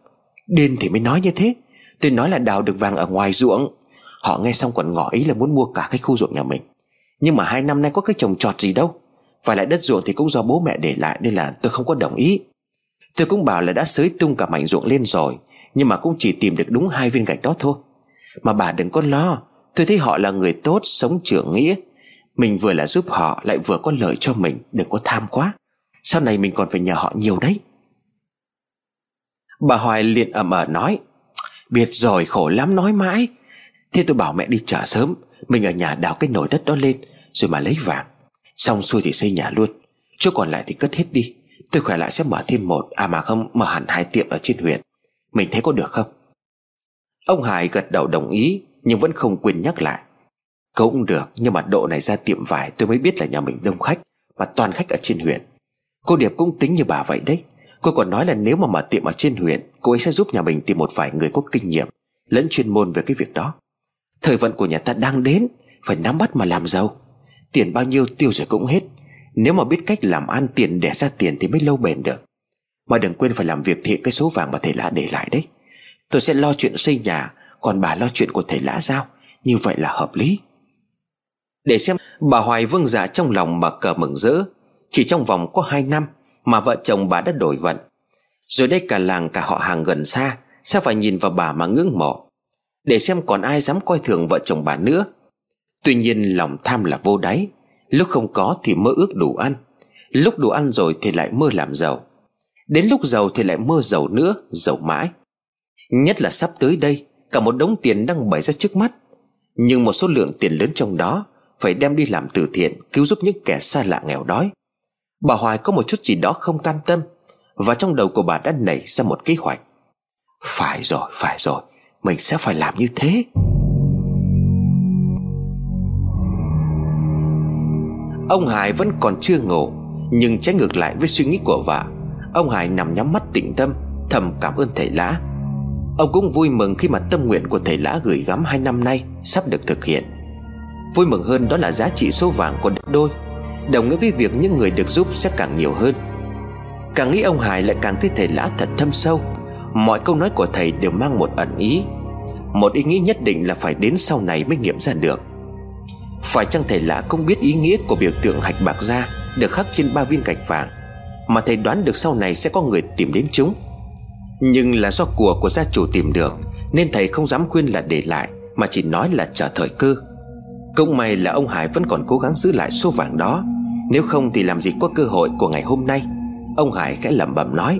Điên thì mới nói như thế. Tôi nói là đào được vàng ở ngoài ruộng. Họ nghe xong còn ngỏ ý là muốn mua cả cái khu ruộng nhà mình. Nhưng mà hai năm nay có cái trồng trọt gì đâu. Phải lại đất ruộng thì cũng do bố mẹ để lại Nên là tôi không có đồng ý. Tôi cũng bảo là đã sới tung cả mảnh ruộng lên rồi, Nhưng mà cũng chỉ tìm được đúng hai viên gạch đó thôi. Mà bà đừng có lo, Tôi thấy họ là người tốt, Sống trưởng nghĩa. Mình vừa là giúp họ, Lại vừa có lợi cho mình. Đừng có tham quá. Sau này mình còn phải nhờ họ nhiều đấy. Bà Hoài liền ầm ở nói, Biết rồi, khổ lắm, nói mãi. Thế tôi bảo mẹ đi chợ sớm. Mình ở nhà đào cái nồi đất đó lên, Rồi mà lấy vàng. Xong xuôi thì xây nhà luôn. Chỗ còn lại thì cất hết đi. Tôi khỏe lại sẽ mở thêm một À mà không, mở hẳn hai tiệm ở trên huyện. Mình thấy có được không? Ông Hải gật đầu đồng ý, Nhưng vẫn không quên nhắc lại. Cũng được, nhưng mà độ này ra tiệm vải Tôi mới biết là nhà mình đông khách, Mà toàn khách ở trên huyện. Cô Điệp cũng tính như bà vậy đấy. Cô còn nói là nếu mà mở tiệm ở trên huyện, Cô ấy sẽ giúp nhà mình tìm một vài người có kinh nghiệm, Lẫn chuyên môn về cái việc đó. Thời vận của nhà ta đang đến, Phải nắm bắt mà làm giàu. Tiền bao nhiêu tiêu rồi cũng hết. Nếu mà biết cách làm ăn tiền để ra tiền Thì mới lâu bền được. Mà đừng quên phải làm việc thiện cái số vàng mà thầy lã để lại đấy. Tôi sẽ lo chuyện xây nhà, Còn bà lo chuyện của thầy lã giao. Như vậy là hợp lý. Để xem bà Hoài vương giả trong lòng mà cờ mừng rỡ. Chỉ trong vòng có hai năm Mà vợ chồng bà đã đổi vận. Rồi đây cả làng cả họ hàng gần xa, Sao phải nhìn vào bà mà ngưỡng mộ? Để xem còn ai dám coi thường vợ chồng bà nữa. Tuy nhiên lòng tham là vô đáy. Lúc không có thì mơ ước đủ ăn. Lúc đủ ăn rồi thì lại mơ làm giàu. Đến lúc giàu thì lại mơ giàu nữa, Giàu mãi. Nhất là sắp tới đây, Cả một đống tiền đang bày ra trước mắt. Nhưng một số lượng tiền lớn trong đó phải đem đi làm từ thiện Cứu giúp những kẻ xa lạ nghèo đói. Bà Hoài có một chút gì đó không cam tâm Và trong đầu của bà đã nảy ra một kế hoạch. Phải rồi, phải rồi Mình sẽ phải làm như thế. Ông Hải vẫn còn chưa ngủ Nhưng trái ngược lại với suy nghĩ của vợ Ông Hải nằm nhắm mắt tĩnh tâm Thầm cảm ơn thầy Lã. Ông cũng vui mừng khi mà tâm nguyện của thầy Lã gửi gắm hai năm nay Sắp được thực hiện. Vui mừng hơn đó là giá trị số vàng còn gấp đôi. Đồng nghĩa với việc những người được giúp sẽ càng nhiều hơn. Càng nghĩ ông Hải lại càng thấy thầy Lã thật thâm sâu. Mọi câu nói của thầy đều mang một ẩn ý. Một ý nghĩ nhất định là phải đến sau này mới nghiệm ra được. Phải chăng thầy lã không biết ý nghĩa của biểu tượng hạch bạc da Được khắc trên ba viên gạch vàng, Mà thầy đoán được sau này sẽ có người tìm đến chúng? Nhưng là do của của gia chủ tìm được, Nên thầy không dám khuyên là để lại, Mà chỉ nói là chờ thời cơ. Cũng may là ông Hải vẫn còn cố gắng giữ lại số vàng đó. Nếu không thì làm gì có cơ hội của ngày hôm nay? Ông Hải khẽ lẩm bẩm nói.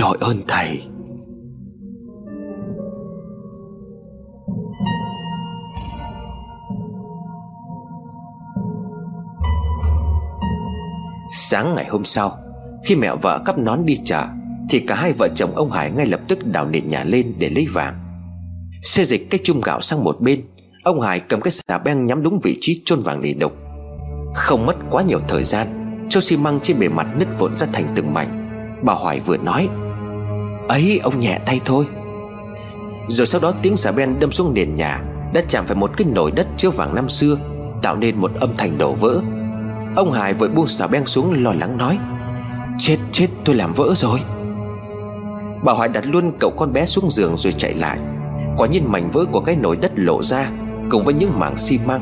Đội ơn thầy. Sáng ngày hôm sau, Khi mẹ vợ cắp nón đi chợ, Thì cả hai vợ chồng ông Hải ngay lập tức đào nền nhà lên để lấy vàng. Xê dịch cái chung gạo sang một bên Ông Hải cầm cái xà beng nhắm đúng vị trí chôn vàng lì đục Không mất quá nhiều thời gian Cho xi măng trên bề mặt nứt vụn ra thành từng mảnh. Bà Hoài vừa nói, Ấy, ông nhẹ tay thôi. Rồi sau đó tiếng xà beng đâm xuống nền nhà Đã chạm phải một cái nồi đất chứa vàng năm xưa, Tạo nên một âm thanh đổ vỡ. Ông Hải vội buông xà beng xuống lo lắng nói, Chết chết, tôi làm vỡ rồi. Bà Hoài đặt luôn cậu con bé xuống giường rồi chạy lại. Quả nhiên mảnh vỡ của cái nồi đất lộ ra Cùng với những mảng xi măng.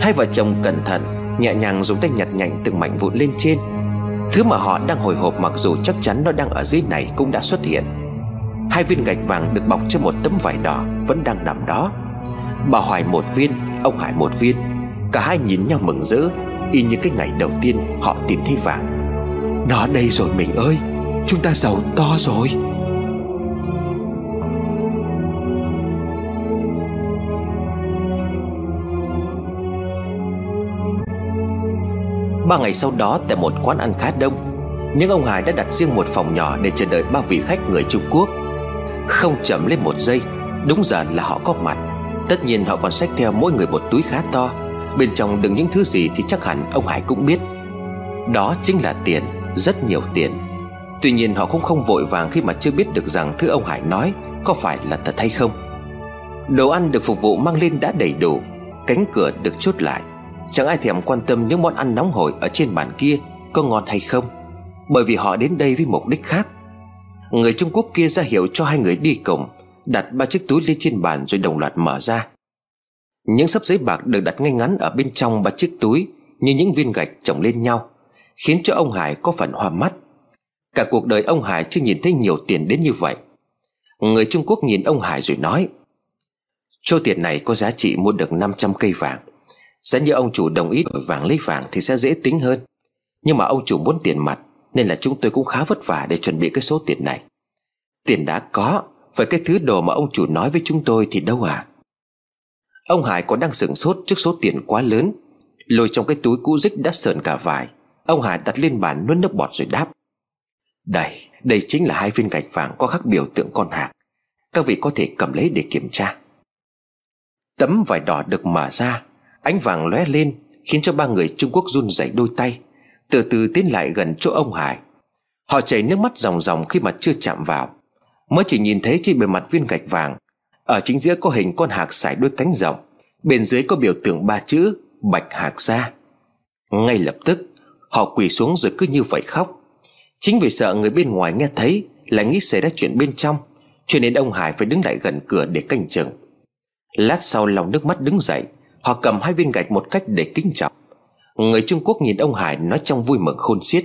Hai vợ chồng cẩn thận, Nhẹ nhàng dùng tay nhặt nhạnh từng mảnh vụn lên trên. Thứ mà họ đang hồi hộp mặc dù chắc chắn nó đang ở dưới này cũng đã xuất hiện. Hai viên gạch vàng được bọc trên một tấm vải đỏ Vẫn đang nằm đó. Bà Hoài một viên, Ông Hải một viên. Cả hai nhìn nhau mừng rỡ, Y như cái ngày đầu tiên họ tìm thấy vàng. Nó đây rồi mình ơi, Chúng ta giàu to rồi. Ba ngày sau đó tại một quán ăn khá đông, Nhưng ông Hải đã đặt riêng một phòng nhỏ Để chờ đợi ba vị khách người Trung Quốc. Không chậm lên một giây, Đúng giờ là họ có mặt. Tất nhiên họ còn xách theo mỗi người một túi khá to, Bên trong đựng những thứ gì thì chắc hẳn ông Hải cũng biết. Đó chính là tiền, Rất nhiều tiền. Tuy nhiên họ cũng không vội vàng khi mà chưa biết được rằng Thứ ông Hải nói có phải là thật hay không. Đồ ăn được phục vụ mang lên đã đầy đủ, Cánh cửa được chốt lại. Chẳng ai thèm quan tâm những món ăn nóng hổi Ở trên bàn kia có ngon hay không, Bởi vì họ đến đây với mục đích khác. Người Trung Quốc kia ra hiệu cho hai người đi cùng Đặt ba chiếc túi lên trên bàn rồi đồng loạt mở ra. Những sấp giấy bạc được đặt ngay ngắn ở bên trong ba chiếc túi Như những viên gạch chồng lên nhau, Khiến cho ông Hải có phần hoa mắt. Cả cuộc đời ông Hải chưa nhìn thấy nhiều tiền đến như vậy. Người Trung Quốc nhìn ông Hải rồi nói Chỗ tiền này có giá trị mua được 500 cây vàng. Giá như ông chủ đồng ý đổi vàng lấy vàng thì sẽ dễ tính hơn. Nhưng mà ông chủ muốn tiền mặt Nên là chúng tôi cũng khá vất vả để chuẩn bị cái số tiền này. Tiền đã có Vậy cái thứ đồ mà ông chủ nói với chúng tôi thì đâu à? Ông Hải còn đang sửng sốt trước số tiền quá lớn. Lôi trong cái túi cũ rích đã sờn cả vải. Ông Hải đặt lên bàn nuốt nước bọt rồi đáp. Đây, đây chính là hai viên gạch vàng có khắc biểu tượng con hạc. Các vị có thể cầm lấy để kiểm tra. Tấm vải đỏ được mở ra. Ánh vàng lóe lên, Khiến cho ba người Trung Quốc run rẩy đôi tay, Từ từ tiến lại gần chỗ ông Hải. Họ chảy nước mắt ròng ròng khi mà chưa chạm vào. Mới chỉ nhìn thấy trên bề mặt viên gạch vàng, Ở chính giữa có hình con hạc sải đôi cánh rộng, Bên dưới có biểu tượng ba chữ Bạch hạc ra Ngay lập tức, Họ quỳ xuống rồi cứ như vậy khóc. Chính vì sợ người bên ngoài nghe thấy, Lại nghĩ xảy ra chuyện bên trong, Cho nên ông Hải phải đứng lại gần cửa để canh chừng. Lát sau lòng nước mắt đứng dậy Họ cầm hai viên gạch một cách để kính trọng. Người Trung Quốc nhìn ông Hải nói trong vui mừng khôn xiết.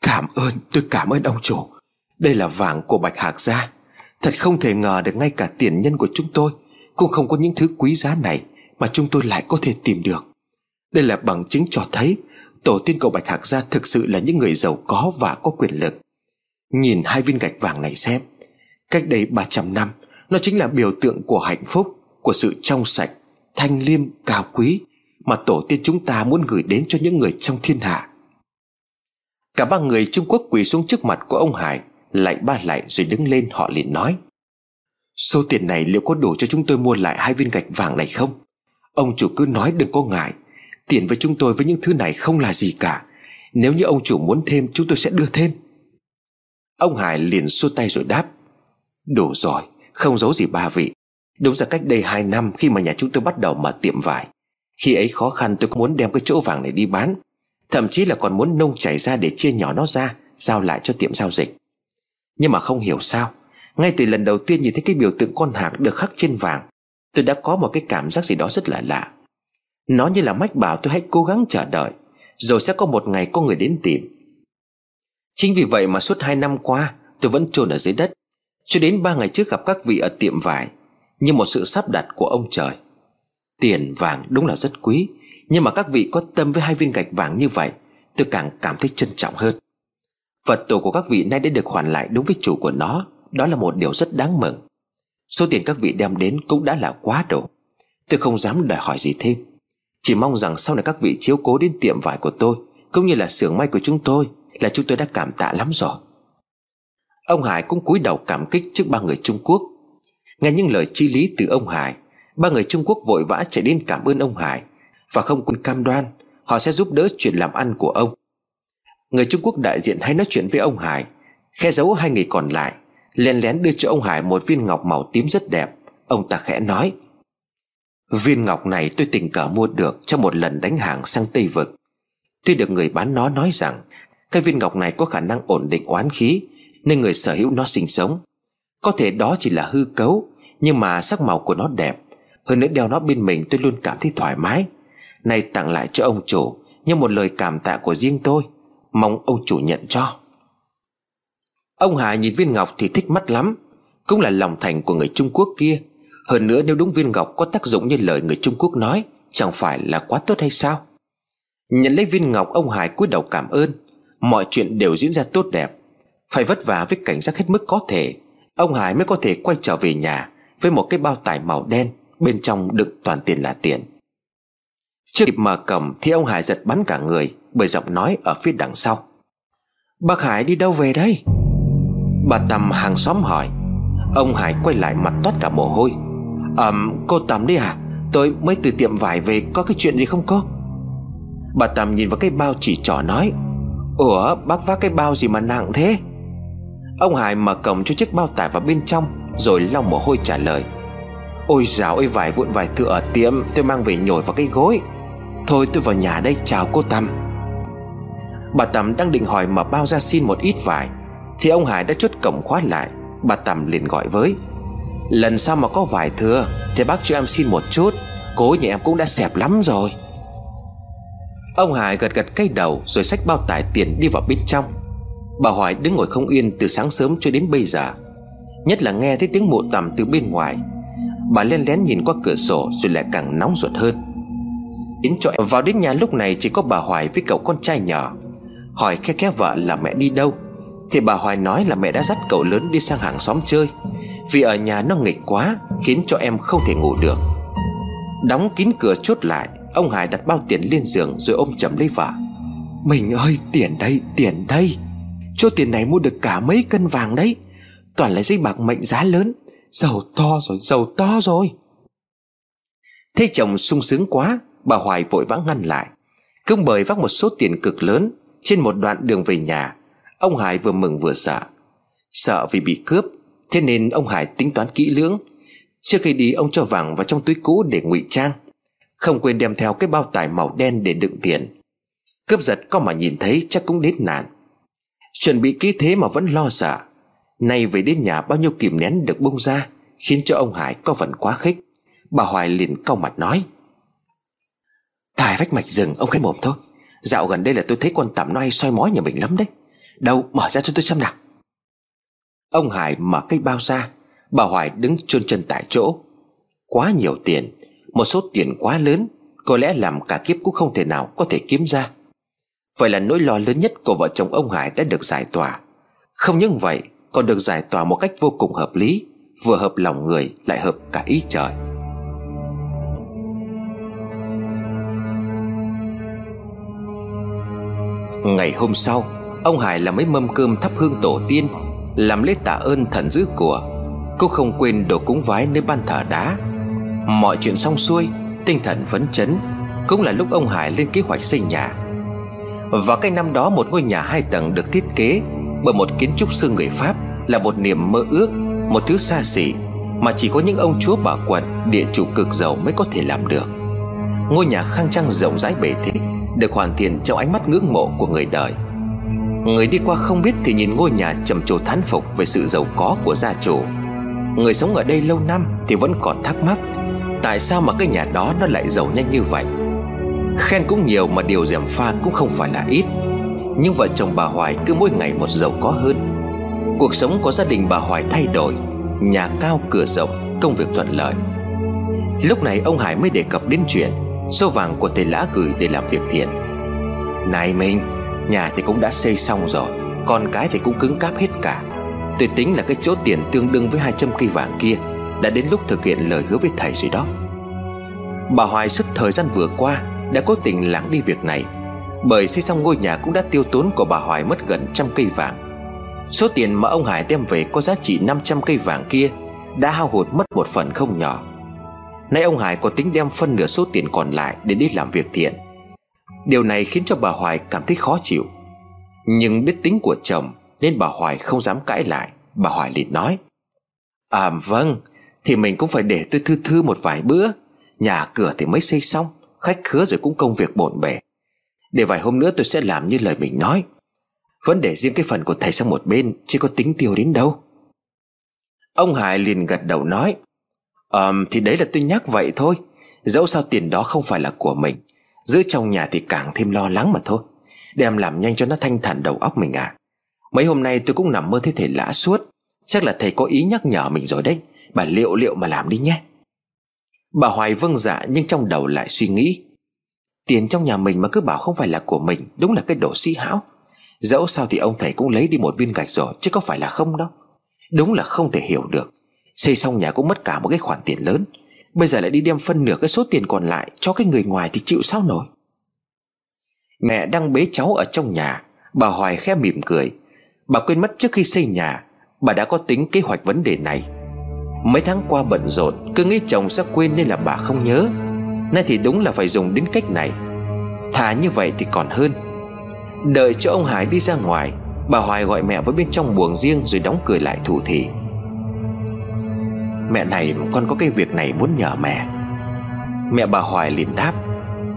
Cảm ơn, tôi cảm ơn ông chủ. Đây là vàng của Bạch Hạc gia. Thật không thể ngờ được ngay cả tiền nhân của chúng tôi Cũng không có những thứ quý giá này Mà chúng tôi lại có thể tìm được. Đây là bằng chứng cho thấy Tổ tiên cậu Bạch Hạc gia thực sự là những người giàu có và có quyền lực. Nhìn hai viên gạch vàng này xem, Cách đây 300 năm, Nó chính là biểu tượng của hạnh phúc, Của sự trong sạch Thanh liêm cao quý Mà tổ tiên chúng ta muốn gửi đến cho những người trong thiên hạ. Cả ba người Trung Quốc quỳ xuống trước mặt của ông Hải Lại ba lại rồi đứng lên họ liền nói, Số tiền này liệu có đủ cho chúng tôi mua lại hai viên gạch vàng này không? Ông chủ cứ nói đừng có ngại, Tiền với chúng tôi với những thứ này không là gì cả. Nếu như ông chủ muốn thêm, chúng tôi sẽ đưa thêm. Ông Hải liền xua tay rồi đáp, Đủ rồi, Không giấu gì ba vị. Đúng ra cách đây 2 năm, khi mà nhà chúng tôi bắt đầu mở tiệm vải, Khi ấy khó khăn tôi cũng muốn đem cái chỗ vàng này đi bán, Thậm chí là còn muốn nông chảy ra để chia nhỏ nó ra, Giao lại cho tiệm giao dịch. Nhưng mà không hiểu sao, Ngay từ lần đầu tiên nhìn thấy cái biểu tượng con hạc được khắc trên vàng, Tôi đã có một cái cảm giác gì đó rất là lạ. Nó như là mách bảo tôi hãy cố gắng chờ đợi, Rồi sẽ có một ngày có người đến tìm. Chính vì vậy mà suốt hai năm qua, Tôi vẫn chôn ở dưới đất, Cho đến ba ngày trước gặp các vị ở tiệm vải như một sự sắp đặt của ông trời. Tiền vàng đúng là rất quý, Nhưng mà các vị có tâm với hai viên gạch vàng như vậy, Tôi càng cảm thấy trân trọng hơn. Phật tổ của các vị nay đã được hoàn lại đúng với chủ của nó, Đó là một điều rất đáng mừng. Số tiền các vị đem đến cũng đã là quá đủ. Tôi không dám đòi hỏi gì thêm. Chỉ mong rằng sau này các vị chiếu cố đến tiệm vải của tôi, Cũng như là xưởng may của chúng tôi, Là chúng tôi đã cảm tạ lắm rồi. Ông Hải cũng cúi đầu cảm kích trước ba người Trung Quốc. Nghe những lời chi lý từ ông Hải, Ba người Trung Quốc vội vã chạy đến cảm ơn ông Hải. Và không quân cam đoan, Họ sẽ giúp đỡ chuyện làm ăn của ông. Người Trung Quốc đại diện hay nói chuyện với ông Hải, Khe giấu hai người còn lại, Lén lén đưa cho ông Hải một viên ngọc màu tím rất đẹp. Ông ta khẽ nói, Viên ngọc này tôi tình cờ mua được Trong một lần đánh hàng sang Tây Vực. Tuy được người bán nó nói rằng, Cái viên ngọc này có khả năng ổn định oán khí, Nên người sở hữu nó sinh sống. Có thể đó chỉ là hư cấu nhưng mà sắc màu của nó đẹp. Hơn nữa đeo nó bên mình tôi luôn cảm thấy thoải mái. Này tặng lại cho ông chủ, Như một lời cảm tạ của riêng tôi. Mong ông chủ nhận cho. Ông Hà nhìn viên ngọc thì thích mắt lắm. Cũng là lòng thành của người Trung Quốc kia. Hơn nữa nếu đúng viên ngọc có tác dụng như lời người Trung Quốc nói, Chẳng phải là quá tốt hay sao? Nhận lấy viên ngọc, ông Hải cúi đầu cảm ơn. Mọi chuyện đều diễn ra tốt đẹp. Phải vất vả với cảnh giác hết mức có thể. Ông Hải mới có thể quay trở về nhà. Với một cái bao tải màu đen, Bên trong đựng toàn tiền là tiền. Chưa kịp mở cầm Thì ông Hải giật bắn cả người, Bởi giọng nói ở phía đằng sau. Bác Hải đi đâu về đây? Bà Tâm hàng xóm hỏi. Ông Hải quay lại mặt toát cả mồ hôi. Ẩm cô Tâm đi à Tôi mới từ tiệm vải về, Có cái chuyện gì không cô? Bà Tâm nhìn vào cái bao chỉ trỏ nói. Ủa, bác vác cái bao gì mà nặng thế? Ông Hải mở cổng cho chiếc bao tải vào bên trong. Rồi lau mồ hôi trả lời. Ôi dào ơi vải vụn vải thừa ở tiệm, Tôi mang về nhồi vào cái gối. Thôi tôi vào nhà đây, chào cô Tâm. Bà Tâm đang định hỏi mở bao ra xin một ít vải, Thì ông Hải đã chốt cổng khóa lại. Bà Tâm liền gọi với, Lần sau mà có vải thừa, Thì bác cho em xin một chút, Cố nhà em cũng đã xẹp lắm rồi. Ông Hải gật gật cây đầu, Rồi xách bao tải tiền đi vào bên trong. Bà Hoài đứng ngồi không yên từ sáng sớm cho đến bây giờ. Nhất là nghe thấy tiếng mộ tầm từ bên ngoài. Bà len lén nhìn qua cửa sổ Rồi lại càng nóng ruột hơn. Yến trọi vào đến nhà lúc này Chỉ có bà Hoài với cậu con trai nhỏ. Hỏi khe khe vợ là mẹ đi đâu? Thì bà Hoài nói là mẹ đã dắt cậu lớn đi sang hàng xóm chơi. Vì ở nhà nó nghịch quá, Khiến cho em không thể ngủ được. Đóng kín cửa chốt lại, Ông Hải đặt bao tiền lên giường Rồi ôm chầm lấy vợ. Mình ơi, tiền đây tiền đây. Cho tiền này mua được cả mấy cân vàng đấy. Toàn là giấy bạc mệnh giá lớn, Giàu to rồi, giàu to rồi. Thế chồng sung sướng quá, Bà Hoài vội vã ngăn lại. Công bởi vác một số tiền cực lớn Trên một đoạn đường về nhà, Ông Hải vừa mừng vừa sợ. Sợ vì bị cướp, Thế nên ông Hải tính toán kỹ lưỡng. Trước khi đi, ông cho vàng vào trong túi cũ để ngụy trang. Không quên đem theo cái bao tải màu đen để đựng tiền. Cướp giật có mà nhìn thấy chắc cũng đến nạn. Chuẩn bị kỹ thế mà vẫn lo sợ. Nay về đến nhà bao nhiêu kìm nén được bung ra, Khiến cho ông Hải có phần quá khích. Bà Hoài liền cau mặt nói. Tài vách mạch rừng, ông khẽ mồm thôi. Dạo gần đây là tôi thấy con tạm nó hay soi mói nhà mình lắm đấy. Đâu, mở ra cho tôi xem nào. Ông Hải mở cái bao ra, Bà Hoài đứng chôn chân tại chỗ. Quá nhiều tiền, Một số tiền quá lớn, Có lẽ làm cả kiếp cũng không thể nào có thể kiếm ra. Vậy là nỗi lo lớn nhất của vợ chồng ông Hải đã được giải tỏa. Không những vậy còn được giải tỏa một cách vô cùng hợp lý, Vừa hợp lòng người, lại hợp cả ý trời. Ngày hôm sau, Ông Hải làm mấy mâm cơm thắp hương tổ tiên, Làm lễ tạ ơn thần giữ của. Cô không quên đồ cúng vái nơi ban thờ đá. Mọi chuyện xong xuôi, Tinh thần phấn chấn, Cũng là lúc ông Hải lên kế hoạch xây nhà. Vào cái năm đó, một ngôi nhà hai tầng được thiết kế bởi một kiến trúc sư người Pháp Là một niềm mơ ước, Một thứ xa xỉ Mà chỉ có những ông chúa bà quận Địa chủ cực giàu mới có thể làm được. Ngôi nhà khang trang rộng rãi bề thế Được hoàn thiện trong ánh mắt ngưỡng mộ của người đời. Người đi qua không biết thì nhìn ngôi nhà trầm trồ thán phục Về sự giàu có của gia chủ. Người sống ở đây lâu năm thì vẫn còn thắc mắc, Tại sao mà cái nhà đó nó lại giàu nhanh như vậy? Khen cũng nhiều mà điều gièm pha cũng không phải là ít. Nhưng vợ chồng bà Hoài cứ mỗi ngày một giàu có hơn. Cuộc sống của gia đình bà Hoài thay đổi, Nhà cao cửa rộng, Công việc thuận lợi. Lúc này ông Hải mới đề cập đến chuyện Số vàng của thầy lã gửi để làm việc thiện. Này mình, Nhà thì cũng đã xây xong rồi, Con cái thì cũng cứng cáp hết cả. Tôi tính là cái chỗ tiền tương đương với 200 cây vàng kia Đã đến lúc thực hiện lời hứa với thầy rồi đó. Bà Hoài suốt thời gian vừa qua Đã cố tình lãng đi việc này bởi xây xong ngôi nhà cũng đã tiêu tốn của bà Hoài mất gần trăm cây vàng. Số tiền mà ông Hải đem về có giá trị 500 cây vàng kia Đã hao hụt mất một phần không nhỏ. Nay ông Hải có tính đem phân nửa số tiền còn lại Để đi làm việc thiện. Điều này khiến cho bà Hoài cảm thấy khó chịu. Nhưng biết tính của chồng Nên bà Hoài không dám cãi lại. Bà Hoài liền nói À vâng Thì mình cũng phải để tôi thư thư một vài bữa. Nhà cửa thì mới xây xong, Khách khứa rồi cũng công việc bộn bề. Để vài hôm nữa tôi sẽ làm như lời mình nói. Vẫn để riêng cái phần của thầy sang một bên Chứ có tính tiêu đến đâu. Ông Hải liền gật đầu nói Ờm um, thì đấy là tôi nhắc vậy thôi. Dẫu sao tiền đó không phải là của mình Giữ trong nhà thì càng thêm lo lắng mà thôi. Đem làm nhanh cho nó thanh thản đầu óc mình à. Mấy hôm nay tôi cũng nằm mơ thấy thầy lã suốt. Chắc là thầy có ý nhắc nhở mình rồi đấy. Bà liệu liệu mà làm đi nhé. Bà Hoài vâng dạ nhưng trong đầu lại suy nghĩ Tiền trong nhà mình mà cứ bảo không phải là của mình, Đúng là cái đồ si hão. Dẫu sao thì ông thầy cũng lấy đi một viên gạch rồi, Chứ có phải là không đâu. Đúng là không thể hiểu được. Xây xong nhà cũng mất cả một cái khoản tiền lớn. Bây giờ lại đi đem phân nửa cái số tiền còn lại Cho cái người ngoài thì chịu sao nổi? Mẹ đang bế cháu ở trong nhà, Bà Hoài khẽ mỉm cười. Bà quên mất trước khi xây nhà, Bà đã có tính kế hoạch vấn đề này. Mấy tháng qua bận rộn, Cứ nghĩ chồng sẽ quên nên là bà không nhớ. Nay thì đúng là phải dùng đến cách này. Thà như vậy thì còn hơn. Đợi cho ông Hải đi ra ngoài, Bà Hoài gọi mẹ với bên trong buồng riêng Rồi đóng cười lại thủ thị. Mẹ này, con có cái việc này muốn nhờ mẹ. Mẹ bà Hoài liền đáp,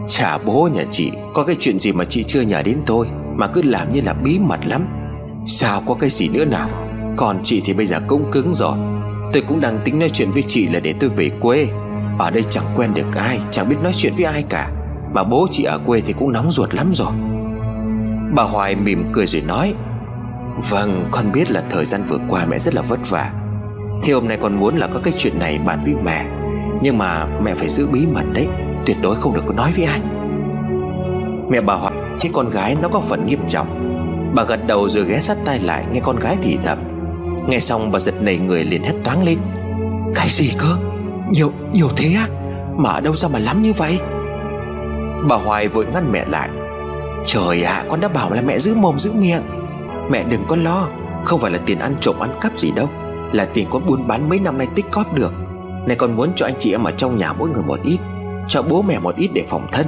Chả bố nhà chị, Có cái chuyện gì mà chị chưa nhờ đến tôi, Mà cứ làm như là bí mật lắm. Sao có cái gì nữa nào? Còn chị thì bây giờ cũng cứng rồi. Tôi cũng đang tính nói chuyện với chị là để tôi về quê. Ở đây chẳng quen được ai, Chẳng biết nói chuyện với ai cả. Mà bố chị ở quê thì cũng nóng ruột lắm rồi. Bà Hoài mỉm cười rồi nói Vâng con biết là thời gian vừa qua mẹ rất là vất vả. Thì hôm nay con muốn là có cái chuyện này bàn với mẹ, Nhưng mà mẹ phải giữ bí mật đấy, Tuyệt đối không được có nói với ai. Mẹ bà Hoài thấy con gái nó có phần nghiêm trọng. Bà gật đầu rồi ghé sát tay lại, Nghe con gái thì thầm. Nghe xong bà giật nảy người liền hét toáng lên, Cái gì cơ? Nhiều nhiều thế á? Mà ở đâu ra mà lắm như vậy? Bà Hoài vội ngăn mẹ lại. Trời ạ à, con đã bảo là mẹ giữ mồm giữ miệng. Mẹ đừng có lo Không phải là tiền ăn trộm ăn cắp gì đâu. Là tiền con buôn bán mấy năm nay tích cóp được. Này con muốn cho anh chị em ở trong nhà mỗi người một ít Cho bố mẹ một ít để phòng thân.